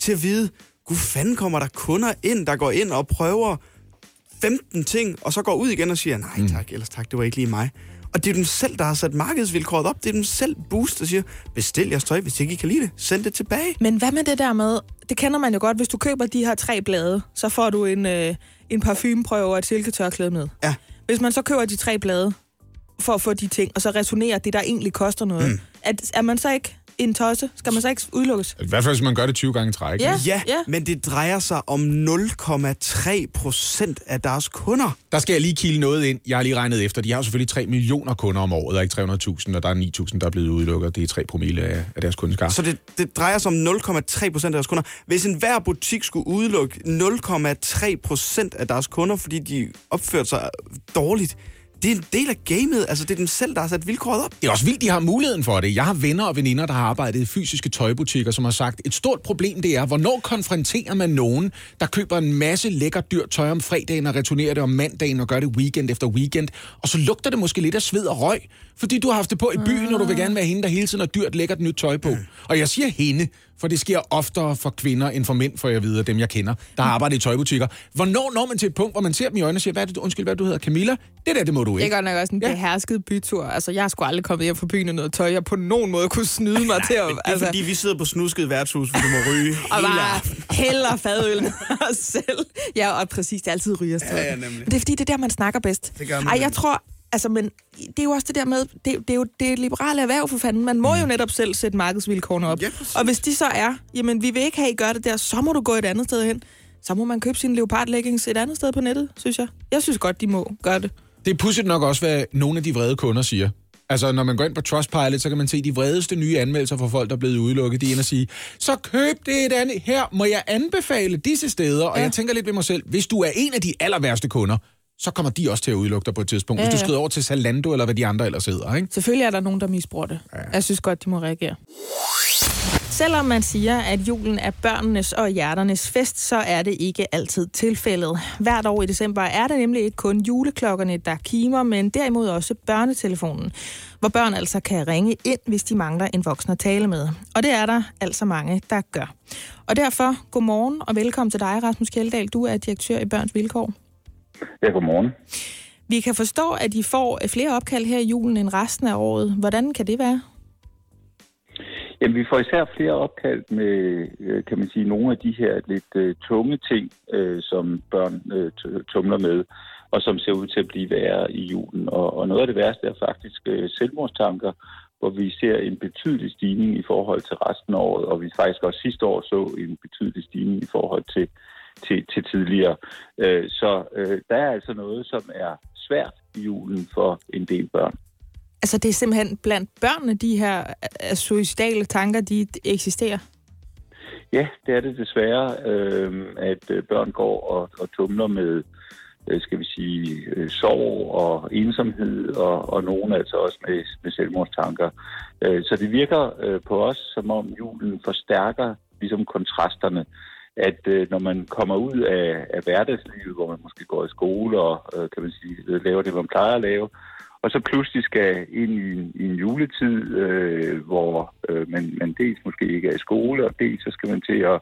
til at vide, gud fanden kommer der kunder ind, der går ind og prøver 15 ting, og så går ud igen og siger, nej tak, ellers tak, det var ikke lige mig. Og det er dem selv, der har sat markedsvilkåret op. Det er dem selv, Boost, der siger, bestil jeres tøj, hvis ikke I kan lide det, send det tilbage. Men hvad med det der med, det kender man jo godt, hvis du køber de her tre blade, så får du en, øh, en parfumeprøve og et silketørklæde med. Ja. Hvis man så køber de tre blade for at få de ting, og så returnerer det, der egentlig koster noget, mm. er, er man så ikke en tosse? Skal man så ikke udelukkes? I hvert fald, hvis man gør det 20 gange i træk. Ja. ikke? Ja, men det drejer sig om 0,3 procent af deres kunder. Der skal jeg lige kilde noget ind. Jeg har lige regnet efter. De har jo selvfølgelig 3 millioner kunder om året, og ikke 300.000, og der er 9.000, der er blevet udelukket. Det er 3 promille af, af deres kundeskab. Så det, det drejer sig om 0,3 procent af deres kunder. Hvis enhver butik skulle udelukke 0,3 procent af deres kunder, fordi de opførte sig dårligt, det er en del af gamet. Altså, det er dem selv, der har sat vilkåret op. Det er også vildt, de har muligheden for det. Jeg har venner og veninder, der har arbejdet i fysiske tøjbutikker, som har sagt, et stort problem det er, hvornår konfronterer man nogen, der køber en masse lækker dyrt tøj om fredagen og returnerer det om mandagen og gør det weekend efter weekend, og så lugter det måske lidt af sved og røg, fordi du har haft det på i byen, og du vil gerne være hende, der hele tiden har dyrt lækkert nyt tøj på. Og jeg siger hende, for det sker oftere for kvinder end for mænd, for jeg ved af dem, jeg kender, der har arbejdet i tøjbutikker. Hvornår når man til et punkt, hvor man ser dem i øjnene og siger, hvad er det, undskyld, hvad du hedder, Camilla? Det der, det må du Det er ikke. godt nok også en Ja. behersket bytur. Altså, jeg sgu aldrig kommet hjem fra byen i noget tøj, jeg på nogen måde kunne snyde mig til at... Det er Altså, fordi, vi sidder på snusket værtshus, hvor du må ryge og bare hælder fadøl selv. Ja, og præcis, det er altid ryger Ja, ja, nemlig. Men det er fordi, det er der, man snakker bedst. Det gør man Ej, jeg tror, Altså, men det er jo også det der med, det, det er jo det er et liberale erhverv for fanden. Man må jo netop selv sætte markedsvilkårene op. Ja, og hvis de så er, jamen vi vil ikke have, I gør det der, så må du gå et andet sted hen. Så må man købe sine leopardleggings et andet sted på nettet, synes jeg. Jeg synes godt, de må gøre det. Det er pudsigt nok også, hvad nogle af de vrede kunder siger. Altså, når man går ind på Trustpilot, så kan man se de vredeste nye anmeldelser fra folk, der er blevet udelukket. De er inde og sige, så køb det et andet. Her må jeg anbefale disse steder. Og Ja. jeg tænker lidt ved mig selv, hvis du er en af de aller værste kunder, så kommer de også til at udelukke dig på et tidspunkt. Ja, Hvis du ja. skrider over til Zalando, eller hvad de andre ellers hedder, ikke? Selvfølgelig er der nogen, der misbruger det. Ja. Jeg synes godt, de må reagere. Selvom man siger, at julen er børnenes og hjerternes fest, så er det ikke altid tilfældet. Hvert år i december er det nemlig ikke kun juleklokkerne, der kimer, men derimod også børnetelefonen, hvor børn altså kan ringe ind, hvis de mangler en voksen at tale med. Og det er der altså mange, der gør. Og derfor, godmorgen og velkommen til dig, Rasmus Kjeldahl. Du er direktør i Børns Vilkår. Ja, godmorgen. Vi kan forstå, at I får flere opkald her i julen end resten af året. Hvordan kan det være? Jamen, vi får især flere opkald med, øh, kan man sige, nogle af de her lidt øh, tunge ting, øh, som børn t- tumler med, og som ser ud til at blive værre i julen. Og, og noget af det værste er faktisk øh, selvmordstanker, hvor vi ser en betydelig stigning i forhold til resten af året, og vi faktisk også sidste år så en betydelig stigning i forhold til, til, til tidligere. Øh, så øh, der er altså noget, som er svært i julen for en del børn. Altså, det er simpelthen blandt børnene, de her øh, suicidale tanker, de eksisterer. Ja, det er det desværre, øh, at børn går og, og tumler med, skal vi sige, sorg og ensomhed, og, og nogen altså også med, med selvmordstanker. Så det virker på os, som om julen forstærker ligesom kontrasterne. At øh, når man kommer ud af, af hverdagslivet, hvor man måske går i skole og øh, kan man sige, øh, laver det, man plejer at lave, og så pludselig skal ind i en, i en juletid, øh, hvor øh, man, man dels måske ikke er i skole, og dels så skal man til at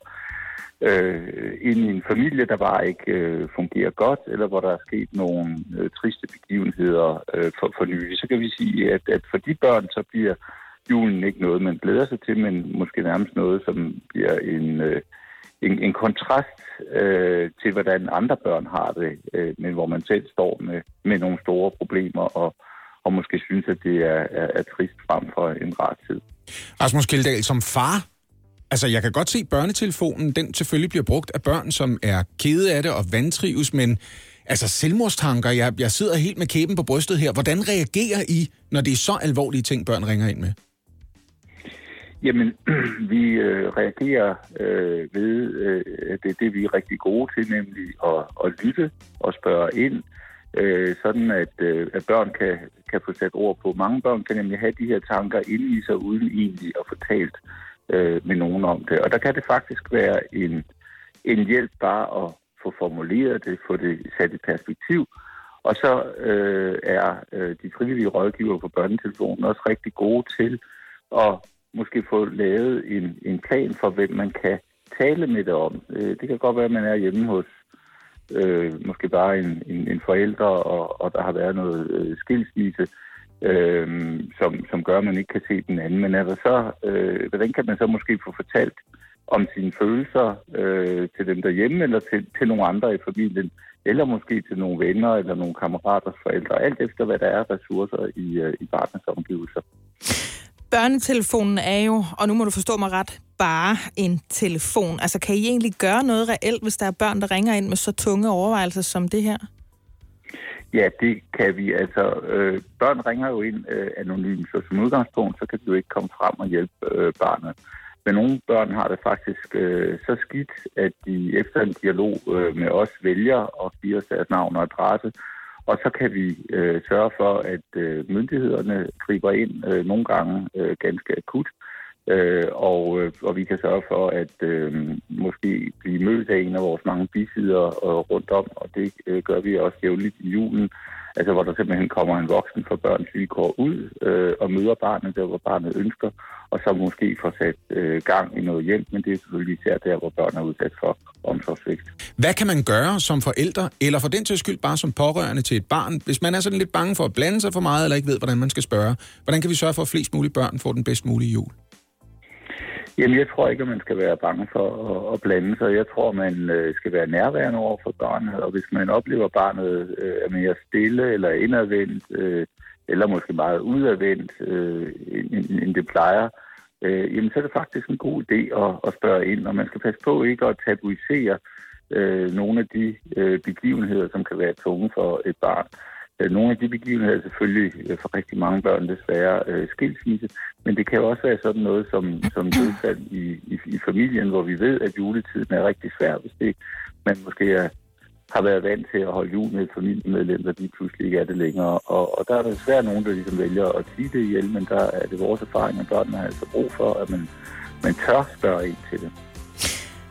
øh, ind i en familie, der bare ikke øh, fungerer godt, eller hvor der er sket nogle øh, triste begivenheder øh, for, for nylig, så kan vi sige, at, at for de børn, så bliver julen ikke noget, man glæder sig til, men måske nærmest noget, som bliver en, øh, en, en kontrast øh, til, hvordan andre børn har det, øh, men hvor man selv står med, med nogle store problemer, og, og måske synes, at det er, er, er trist frem for en rar tid. Rasmus Kjeldahl, som far, altså jeg kan godt se, børnetelefonen, den selvfølgelig bliver brugt af børn, som er kede af det og vantrives, men altså selvmordstanker, jeg, jeg sidder helt med kæben på brystet her. Hvordan reagerer I, når det er så alvorlige ting, børn ringer ind med? Jamen, vi øh, reagerer øh, ved, øh, at det er det, vi er rigtig gode til, nemlig at, at lytte og spørge ind, øh, sådan at, øh, at børn kan, kan få sat ord på. Mange børn kan nemlig have de her tanker inde i sig, uden egentlig at få talt øh, med nogen om det. Og der kan det faktisk være en, en hjælp bare at få formuleret det, få det sat i perspektiv. Og så øh, er øh, de frivillige rådgivere på børnetelefonen også rigtig gode til at måske få lavet en, en plan for, hvem man kan tale med det om. Øh, det kan godt være, at man er hjemme hos øh, måske bare en, en, en forældre, og, og der har været noget øh, skilsmisse, øh, som, som gør, at man ikke kan se den anden. Men er der så, øh, hvordan kan man så måske få fortalt om sine følelser øh, til dem derhjemme, eller til, til nogle andre i familien, eller måske til nogle venner eller nogle kammeraters forældre, alt efter hvad der er ressourcer i, øh, i barnets omgivelser. Børnetelefonen er jo, og nu må du forstå mig ret, bare en telefon. Altså, kan I egentlig gøre noget reelt, hvis der er børn, der ringer ind med så tunge overvejelser som det her? Ja, det kan vi. Altså, øh, børn ringer jo ind øh, anonymt, så som udgangspunkt, så kan vi jo ikke komme frem og hjælpe øh, barnet. Men nogle børn har det faktisk øh, så skidt, at de efter en dialog øh, med os vælger at give os deres navn og adresse, og så kan vi øh, sørge for, at øh, myndighederne griber ind øh, nogle gange øh, ganske akut. Øh, og, øh, og vi kan sørge for at øh, måske blive mødt af en af vores mange bisider øh, rundt om, og det øh, gør vi også jævnligt i julen, altså hvor der simpelthen kommer en voksen for børns vilkår ud øh, og møder barnet der, hvor barnet ønsker, og så måske får sat øh, gang i noget hjælp, men det er selvfølgelig især der, hvor børn er udsat for omsorgsvigt. Hvad kan man gøre som forældre, eller for den til skyld bare som pårørende til et barn, hvis man er sådan lidt bange for at blande sig for meget, eller ikke ved, hvordan man skal spørge? Hvordan kan vi sørge for, at flest mulige børn får den bedst mulige jul? Jamen, jeg tror ikke, at man skal være bange for at, at blande sig. Jeg tror, man øh, skal være nærværende over for barnet, og hvis man oplever, at barnet øh, er mere stille eller indadvendt, øh, eller måske meget udadvendt, øh, end, end det plejer, øh, jamen, så er det faktisk en god idé at, at spørge ind, og man skal passe på ikke at tabuisere øh, nogle af de øh, begivenheder, som kan være tunge for et barn. Øh, nogle af de begivenheder er selvfølgelig øh, for rigtig mange børn desværre øh, skilsmisse, men det kan også være sådan noget som, som dødsfald i, i, i familien, hvor vi ved, at juletiden er rigtig svær, hvis det, man måske er, har været vant til at holde jul med et familiemedlem, der lige pludselig ikke er det længere. Og, og der er der desværre nogen, der ligesom vælger at sige det ihjel, men der er det vores erfaring, at børnene har altså brug for, at man, man tør spørge ind til det.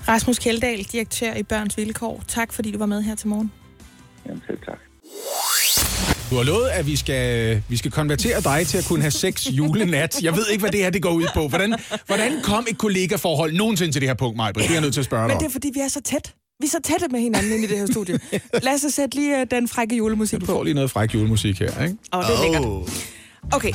Rasmus Kjeldahl, direktør i Børns Vilkår. Tak, fordi du var med her til morgen. Jamen selv tak. Du har lovet, at vi skal, vi skal konvertere dig til at kunne have sex julenat. Jeg ved ikke, hvad det her det går ud på. Hvordan, hvordan kom et kollegaforhold nogensinde til det her punkt, Maja? Det er jeg nødt til at spørge dig Men det er, fordi vi er så tæt. Vi er så tætte med hinanden inde i det her studie. Lad os så sætte lige øh, den frække julemusik Du på. får lige noget fræk julemusik her, ikke? Åh, det er lækkert. Okay,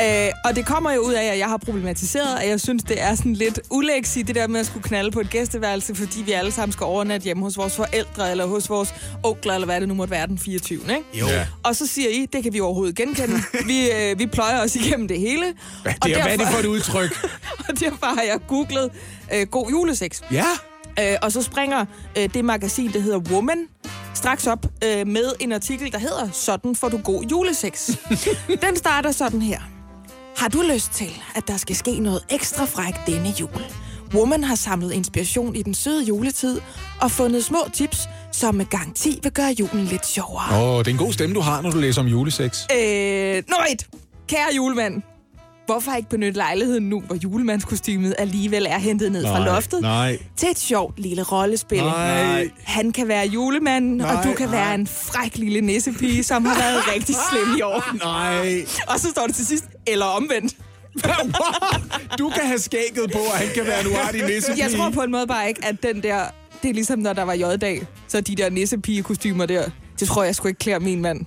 øh, og det kommer jo ud af, at jeg har problematiseret, at jeg synes, det er sådan lidt ulægsi, det der med at skulle knalde på et gæsteværelse, fordi vi alle sammen skal overnatte hjemme hos vores forældre, eller hos vores onkler, eller hvad det nu måtte være den 24. Ikke? Jo. Ja. Og så siger I, det kan vi overhovedet genkende. Vi, øh, vi pløjer os igennem det hele. Hvad, Og det er, hvad er det derfor- for et udtryk? og derfor har jeg googlet øh, god julesex. Ja. Øh, og så springer øh, det magasin, der hedder Woman, straks op øh, med en artikel, der hedder Sådan får du god julesex. Den starter sådan her. Har du lyst til, at der skal ske noget ekstra frækt denne jul? Woman har samlet inspiration i den søde juletid og fundet små tips, som med garanti vil gøre julen lidt sjovere. Åh, oh, det er en god stemme, du har, når du læser om julesex. Øh, nummer et. Kære julemand. Hvorfor ikke benytte lejligheden nu, hvor julemandskostymet alligevel er hentet ned fra Nej, loftet? nej. Til et sjovt lille rollespil. Nej. Han kan være julemanden, og Nej, du kan være en fræk lille nissepige, som har været rigtig slem i år. Nej. Og så står det til sidst, eller omvendt. Du kan have skægget på, at han kan være en uartig nissepige. Jeg tror på en måde bare ikke, at den der... Det er ligesom, når der var J-dag. Så de der nissepige-kostymer der, det tror jeg sgu ikke klæder min mand.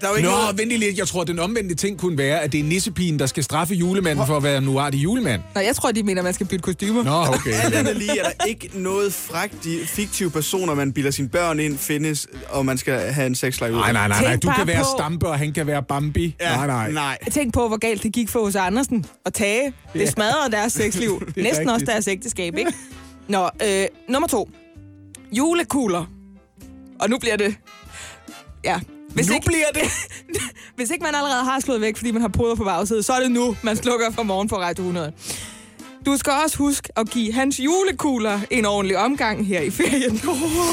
Der er jo ikke Nå, noget- vent lige lidt. Jeg tror, den omvendte ting kunne være, at det er nissepigen, der skal straffe julemanden for at være en uartig julemand. Nå, jeg tror, de mener, at man skal bytte kostymer. Nå, okay. Alt andet lige er der ikke noget frækt de fiktive personer, man bilder sine børn ind, findes, og man skal have en sexleje ud. Nej, nej, nej, nej. Du kan være på- Stampe, og han kan være Bambi. Ja, nej, nej. nej. Tænk på, hvor galt det gik for hos Andersen og Tage. Det Ja. smadrede deres sexliv. Næsten også rigtigt. deres ægteskab, ikke? Nå, øh, nummer to. Julekugler. Og nu bliver det... Ja. Hvis Nu ikke, bliver det... hvis ikke man allerede har slået væk, fordi man har puder på bagsædet, så er det nu, man slukker for morgen på Radio 100. Du skal også huske at give hans julekugler en ordentlig omgang her i ferien.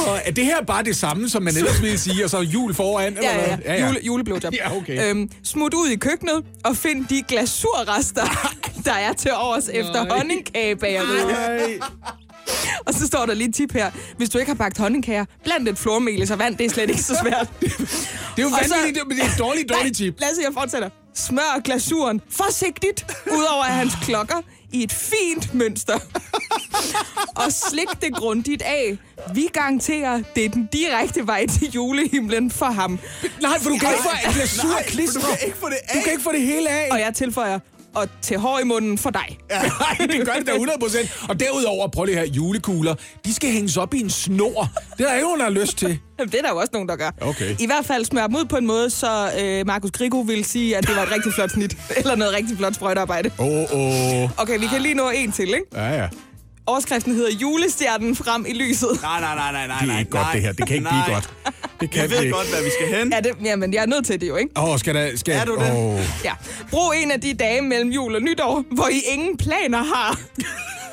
Og er det her bare det samme, som man ellers ville sige, og så jul foran? eller Ja, ja, hvad? ja. Jule, juleblowjob. Ja, okay. Øhm, smut ud i køkkenet og find de glasurrester, der er til års efter honningkagebageriet. Og så står der lige et tip her. Hvis du ikke har bagt honningkager, bland lidt flormelis og vand. Det er slet ikke så svært. Det er jo vanvittigt, men det er et dårligt, dårligt tip. Lad os se, jeg fortsætter. Smør glasuren forsigtigt ud over hans klokker i et fint mønster. og slik det grundigt af. Vi garanterer, det er den direkte vej til julehimlen for ham. Nej, for du kan ikke få glasur Nej, klister. du kan ikke få det af. Du kan ikke få det hele af. Og jeg tilføjer, og til hår i munden for dig. Nej, det gør det da 100%. Og derudover, prøv det her, julekugler, de skal hænges op i en snor. Det er der ikke nogen, der har lyst til. Jamen, det er der jo også nogen, der gør. Okay. I hvert fald smør dem ud på en måde, så øh, Markus Grigo vil sige, at det var et rigtig flot snit. Eller noget rigtig flot sprøjtearbejde. Åh, oh, åh. Oh. Okay, vi kan lige nå en til, ikke? Ja, ja. Overskriften hedder Julestjernen frem i lyset. Nej, nej, nej, nej, nej. Det er ikke godt, nej, det her. Det kan ikke nej. blive godt. Det kan Jeg ved ikke. godt, hvad vi skal hen. Ja, det, jamen, jeg er nødt til det jo, ikke? Åh, oh, skal der... Skal... Er du det? Oh. Ja. Brug en af de dage mellem jul og nytår, hvor I ingen planer har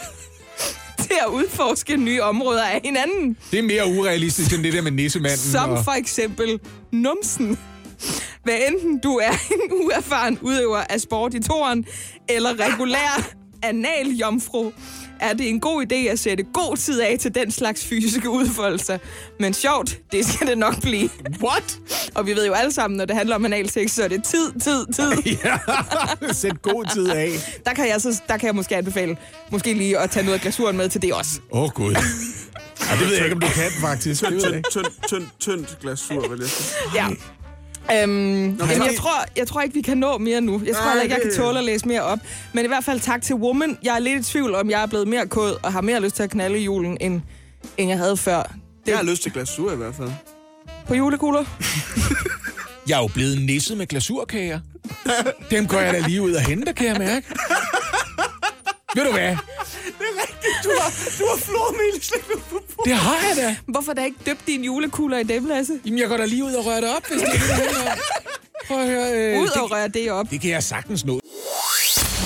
til at udforske nye områder af hinanden. Det er mere urealistisk end det der med nissemanden. Som og... for eksempel numsen. Hvad enten du er en uerfaren udøver af sport i toren, eller regulær analjomfru, er det en god idé at sætte god tid af til den slags fysiske udfoldelser. Men sjovt, det skal det nok blive. What? Og vi ved jo alle sammen, når det handler om analsex, så er det tid, tid, tid. ja, sæt god tid af. Der kan jeg, så, der kan jeg måske anbefale, måske lige at tage noget af glasuren med til det også. Åh, oh, gud. Ja, det ved jeg ikke, om du kan, faktisk. Det ved jeg Tynd, ikke. tynd, tynd, tynd glasur, vil jeg sige. Ja. Øhm, jamen, det- jeg, tror, jeg tror ikke, vi kan nå mere nu. Jeg tror heller ikke, jeg kan det- tåle at læse mere op. Men i hvert fald tak til Woman. Jeg er lidt i tvivl om, jeg er blevet mere kod og har mere lyst til at knalde i julen, end, end jeg havde før. Jeg har lyst til glasur i hvert fald. På julekugler? Jeg er jo blevet nisset med glasurkager. Dem går jeg da lige ud og henter, kan jeg mærke. Ved du hvad? Du har, du har flormel i slikket på Det har jeg da. Hvorfor da ikke døbt dine julekugler i dem, Lasse? Jamen, jeg går da lige ud og rører det op, hvis det er det, der. Prøv at høre. Øh, Ud det, og røre det op. det kan jeg sagtens nå.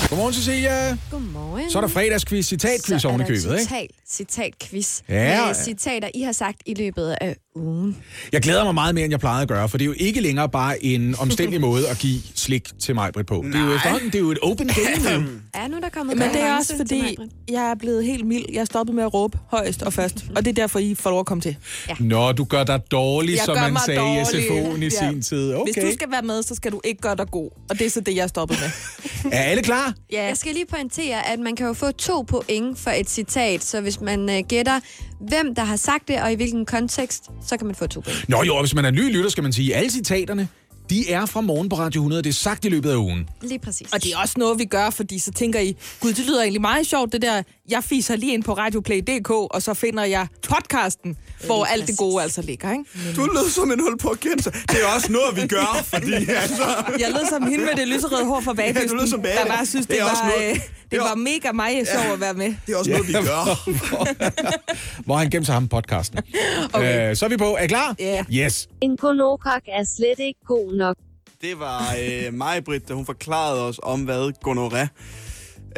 Godmorgen, Cecilia. Godmorgen. Så er der fredagsquiz, citatquiz er oven i der købet, ikke? total citatquiz. Ja. Med citater, I har sagt i løbet af ugen. Jeg glæder mig meget mere, end jeg plejede at gøre, for det er jo ikke længere bare en omstændig måde at give slik til mig, Britt, på. Det er jo efterhånden, det er jo et open game. Er nu der kommet Men det er også fordi, jeg er blevet helt mild. Jeg er stoppet med at råbe højst og først. Og det er derfor, I får lov at komme til. Nå, du gør dig dårlig, Jeg som man sagde dårlig. i SFO'en i Ja. sin tid. Okay. Hvis du skal være med, så skal du ikke gøre dig god. Og det er så det, jeg er stoppet med. Er alle klar? Ja. Jeg skal lige pointere, at man kan jo få to point for et citat, så hvis man uh, gætter, hvem der har sagt det, og i hvilken kontekst, så kan man få to point. Nå jo, og hvis man er ny lytter, skal man sige, alle citaterne, de er fra morgen på Radio 100. Det er sagt i løbet af ugen. Lige præcis. Og det er også noget, vi gør, fordi så tænker I, gud, det lyder egentlig meget sjovt, det der. Jeg fiser lige ind på radioplay.dk, og så finder jeg podcasten, hvor Lige alt det gode altså ligger, ikke? Du lød som en hul på kendt. Det er også noget, vi gør, fordi altså... Jeg lød som hende med det lyserøde hår fra Ja, du Bagkysten, lød som Babe. der bare synes, det, Det også var, noget- øh, det var mega meget sjovt at være med. Det er også noget, vi gør. Hvor har han gemt sig ham podcasten? okay. øh, så er vi på. Er I klar? Ja. Yes. En gonokok er slet ikke god nok. Det var øh, mig, Britt, da hun forklarede os om, hvad gonoré,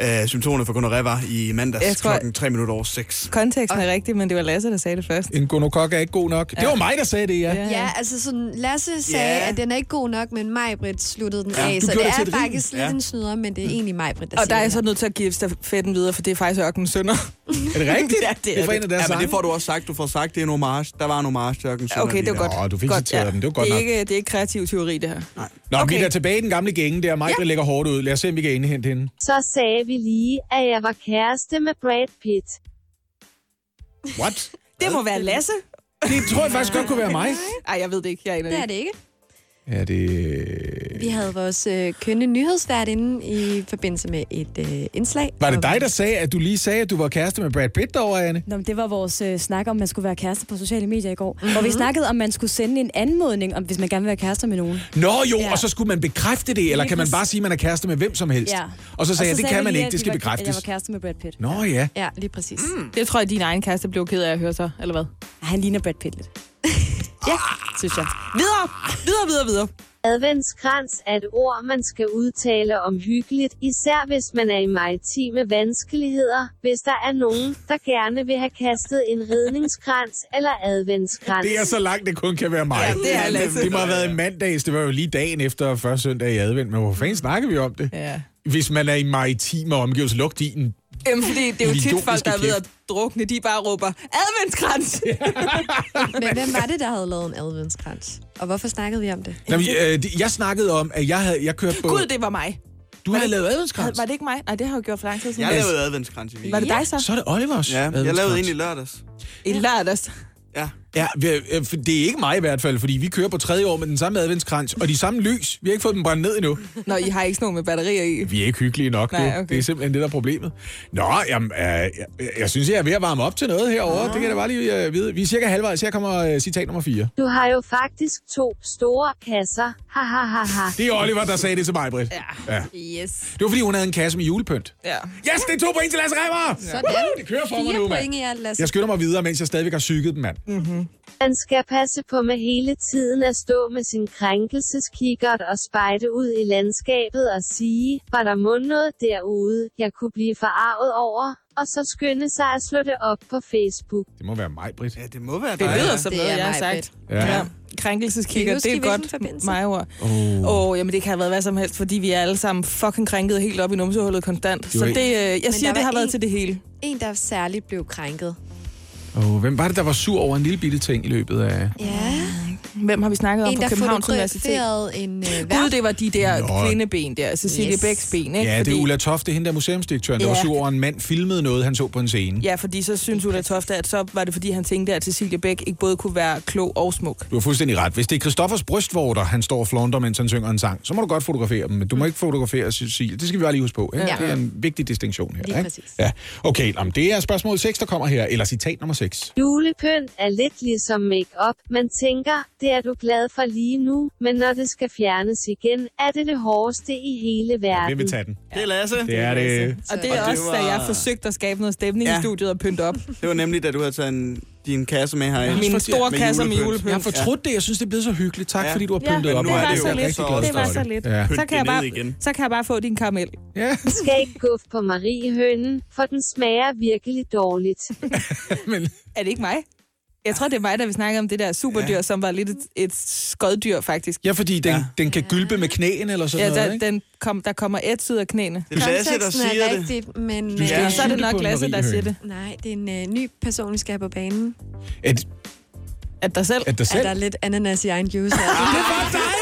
øh, symptomerne for gonoré var i mandags Jeg tror- klokken 3 minutter over 6. Konteksten er rigtig, men det var Lasse, der sagde det først. En gonokok er ikke god nok. Det var mig, der sagde det, ja. Ja. Ja, altså sådan, Lasse sagde, Ja. at den er ikke god nok, men Majbrit sluttede den Ja, af, du så det det er til et rim. faktisk lidt Ja. en snyder, men det er egentlig Majbrit, der Og der er jeg det så nødt til at give stafetten videre, for det er faktisk Ørkenens Sønder. Er det rigtigt? Ja, det er det er fra det. en af deres Ja, men det får du også sagt. Du får sagt, det er en homage. Der var en homage til Ørken Okay, det var godt. Nå, du fik godt, citeret den. Det var godt det er nok. Ikke, det er ikke kreativ teori, det her. Nå, okay. vi er tilbage i den gamle gænge der. Der lægger hårdt ud. Lad os se, om vi kan indhente hende. Så sagde vi lige, at jeg var kæreste med Brad Pitt. What? Det må være Lasse. Det tror jeg faktisk godt kunne være mig. Ej, jeg ved det ikke. Jeg er Det de. er det ikke. Ja, det... Vi havde vores øh, kønne nyhedsvært inde i forbindelse med et øh, indslag. Var det dig, der sagde, at du lige sagde, at du var kæreste med Brad Pitt derovre, Anne? Nå, men det var vores øh, snak om, man skulle være kærester på sociale medier i går. Mm-hmm. Hvor vi snakkede om, man skulle sende en anmodning, om, hvis man gerne vil være kærester med nogen. Nå jo, Ja. og så skulle man bekræfte det, eller kan man bare sige, at man er kæreste med hvem som helst? Ja. Og så sagde jeg, det kan man lige, ikke, det skal var- At jeg bekræftes. var kærester med Brad Pitt. Nå ja. Ja, lige præcis. Mm. Det tror jeg, din egen kæreste blev ked af at høre så, eller hvad? Han ligner Brad Pitt lidt. Ja, synes jeg. Videre, videre, videre, videre. Adventskrans er et ord, man skal udtale om hyggeligt, især hvis man er i maritime vanskeligheder, hvis der er nogen, der gerne vil have kastet en redningskrans eller adventskrans. Det er så langt, det kun kan være mig. Ja, det er Lasse. Det må have været en mandags. Det var jo lige dagen efter første søndag i advent. Men hvor fanden snakker vi om det? Ja. Hvis man er i maritime omgivelser, lugt i en... Jamen, fordi det er jo tit folk, der er ved at drukne, de bare råber, adventskrans! Men hvem var det, der havde lavet en adventskrans? Og hvorfor snakkede vi om det? Nå, men, øh, jeg snakkede om, at jeg havde jeg kørte på... Gud, det var mig. du havde lavet adventskrans? Var det ikke mig? Nej, det har jeg jo gjort for lang tid siden. Jeg lavede adventskrans i weekenden. Var det dig så? Så er det Olivers Ja, jeg lavede en i lørdags. I lørdags. Ja. Ja, vi- øh, det er ikke mig i hvert fald, fordi vi kører på tredje år med den samme adventskrans, og de samme lys. Vi har ikke fået dem brændt ned endnu. Nå, I har ikke sådan noget med batterier i. Vi er ikke hyggelige nok, Nej, okay. Det er simpelthen det, der er problemet. Nå, jamen, øh, jeg, jeg synes, jeg er ved at varme op til noget herovre. Det kan jeg da bare lige øh, vide. Vi er cirka halvvejs. Her kommer øh, citat nummer 4. Du har jo faktisk to store kasser. Ha ha ha ha. Det er Oliver, der sagde det til mig, Britt. Ja. ja. Yes. Det var, fordi hun havde en kasse med julepynt. Ja. Yes, det er to point til Lasse Reimer! Sådan. Det kører for mig Fire nu, point i mand. Lasse. Jeg skynder mig videre, mens jeg stadigvæk har psyket den, mand. Man skal passe på med hele tiden at stå med sin krænkelseskikkert og spejde ud i landskabet og sige, var der mund noget derude, jeg kunne blive forarvet over, og så skynde sig at slå det op på Facebook. Det må være mig, Britt. Ja, det må være Det dig. lyder som Det noget, jeg har mig, sagt. Ja. Ja. I det er et godt mig-ord. Oh. Åh, oh, jamen det kan have været hvad som helst, fordi vi er alle sammen fucking krænket helt op i numsehullet konstant. Så det, øh, jeg Men siger, det har var været en- til det hele. En, der særligt blev krænket. Oh, hvem var det, der var sur over en lille bitte ting i løbet af... Ja. Hvem har vi snakket om En, på der Københavns Universitet? fotograferede en øh, Gud, det var de der Nå. kvindeben der, Cecilie Yes. Bæks ben, ikke? Ja, det er Ulla Toft, det er hende der museumsdirektøren, der Ja. var sur over, at en mand filmede noget, han så på en scene. Ja, fordi så synes Ulla Tofte, at så var det, fordi han tænkte, at Cecilie Bæk ikke både kunne være klog og smuk. Du har fuldstændig ret. Hvis det er Christoffers brystvorter, han står og flaunter, mens han synger en sang, så må du godt fotografere dem, men du må ikke fotografere Cecilie. Det skal vi bare lige huske på. Ikke? Ja. Det er en vigtig distinktion her. Lige ikke? præcis. Ja. Okay, jamen, det er spørgsmål 6, der kommer her, eller citat nummer 6. Julepynt er lidt ligesom make-up. Man tænker, det er du glad for lige nu, men når det skal fjernes igen, er det det hårdeste i hele verden. Hvem vil tage den? Det er Lasse. Det er det. Og det er Og det også, da jeg forsøgte at skabe noget stemning ja. Ja. i studiet og pynte op. Det var nemlig, da du havde taget en, din kasse med her. Mine store kasser med julepynt. Jeg har fortrudt det. Jeg synes, det er blevet så hyggeligt. Tak, Ja. fordi du har Ja, pyntet op. det nu er var det jo så lidt. glad Det var det. så lidt. Ja. Så kan, jeg bare, det igen. så kan jeg bare få din karamel. Ja, skal ikke guffe på Mariehønen, for den smager virkelig dårligt. men Er det ikke mig? Jeg tror, det er mig, der vi snakkede om det der superdyr, ja. som var lidt et, et skoddyr, faktisk. ja, fordi den, ja. den kan gylpe med knæene eller sådan Ja, noget, der, ikke? den kom, der kommer et ud af knæene. Det er Lasse, der siger er det. rigtigt, men... Du skal øh, Ja, så er det nok Lasse, der siger det. Nej, det er en øh, ny person, vi skal have på banen. At, At dig selv. at der Er selv... der er lidt ananas i egen juice her. Det var dig!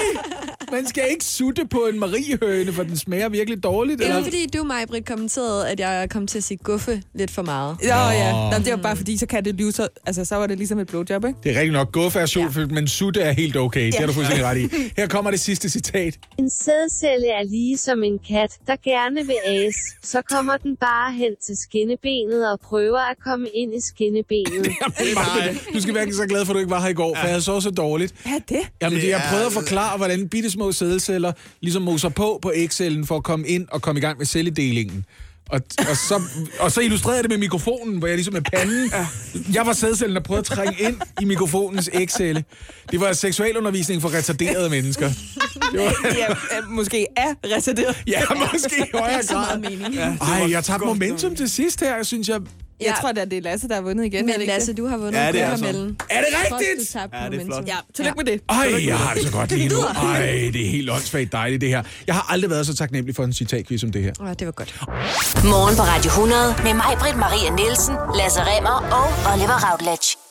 Man skal ikke sutte på en mariehøne, for den smager virkelig dårligt. Det Eller? var fordi, du, mig, Britt, kommenterede, at jeg kom til at sige guffe lidt for meget. Nå, ja. Nå, det var bare fordi, så kan det lyve så... Altså, så var det ligesom et blowjob, ikke? Det er rigtigt nok. Guffe er solfyldt, ja. men sutte er helt okay. Det har du fuldstændig ret i. Her kommer det sidste citat. En sædcelle er lige som en kat, der gerne vil as. Så kommer den bare hen til skinnebenet og prøver at komme ind i skinnebenet. Jamen, du skal være så glad for, at du ikke var her i går, for jeg så så dårligt. Ja, det. Jamen, det, jeg er- prøvede at forklare, hvordan bitte små sædceller ligesom moser på på ægcellen for at komme ind og komme i gang med celledelingen. Og, og, så, og så illustrerede jeg det med mikrofonen, hvor jeg ligesom med panden... Jeg var sædcellen, der prøvede at trænge ind i mikrofonens ægcelle. Det var seksualundervisning for retarderede mennesker. Det var, Ja, måske er retarderet. ja, måske i højere Så meget grad. mening. Ej, jeg tabte momentum til sidst her, synes jeg. Jeg tror da, det er Lasse, der har vundet igen. Men Lasse, du har vundet Ja, ja, det er guldmedaljen. Er det Trods rigtigt? du tabte Ja, det er flot. Ja, tillykke med det. Ej, jeg har det så godt lige nu. Ej, det er helt åndssvagt dejligt, det her. Jeg har aldrig været så taknemmelig for en citatquiz som det her. Åh, det var godt. Morgen på Radio 100 med mig, Britt Maria Nielsen, Lasse Remmer og Oliver Routledge.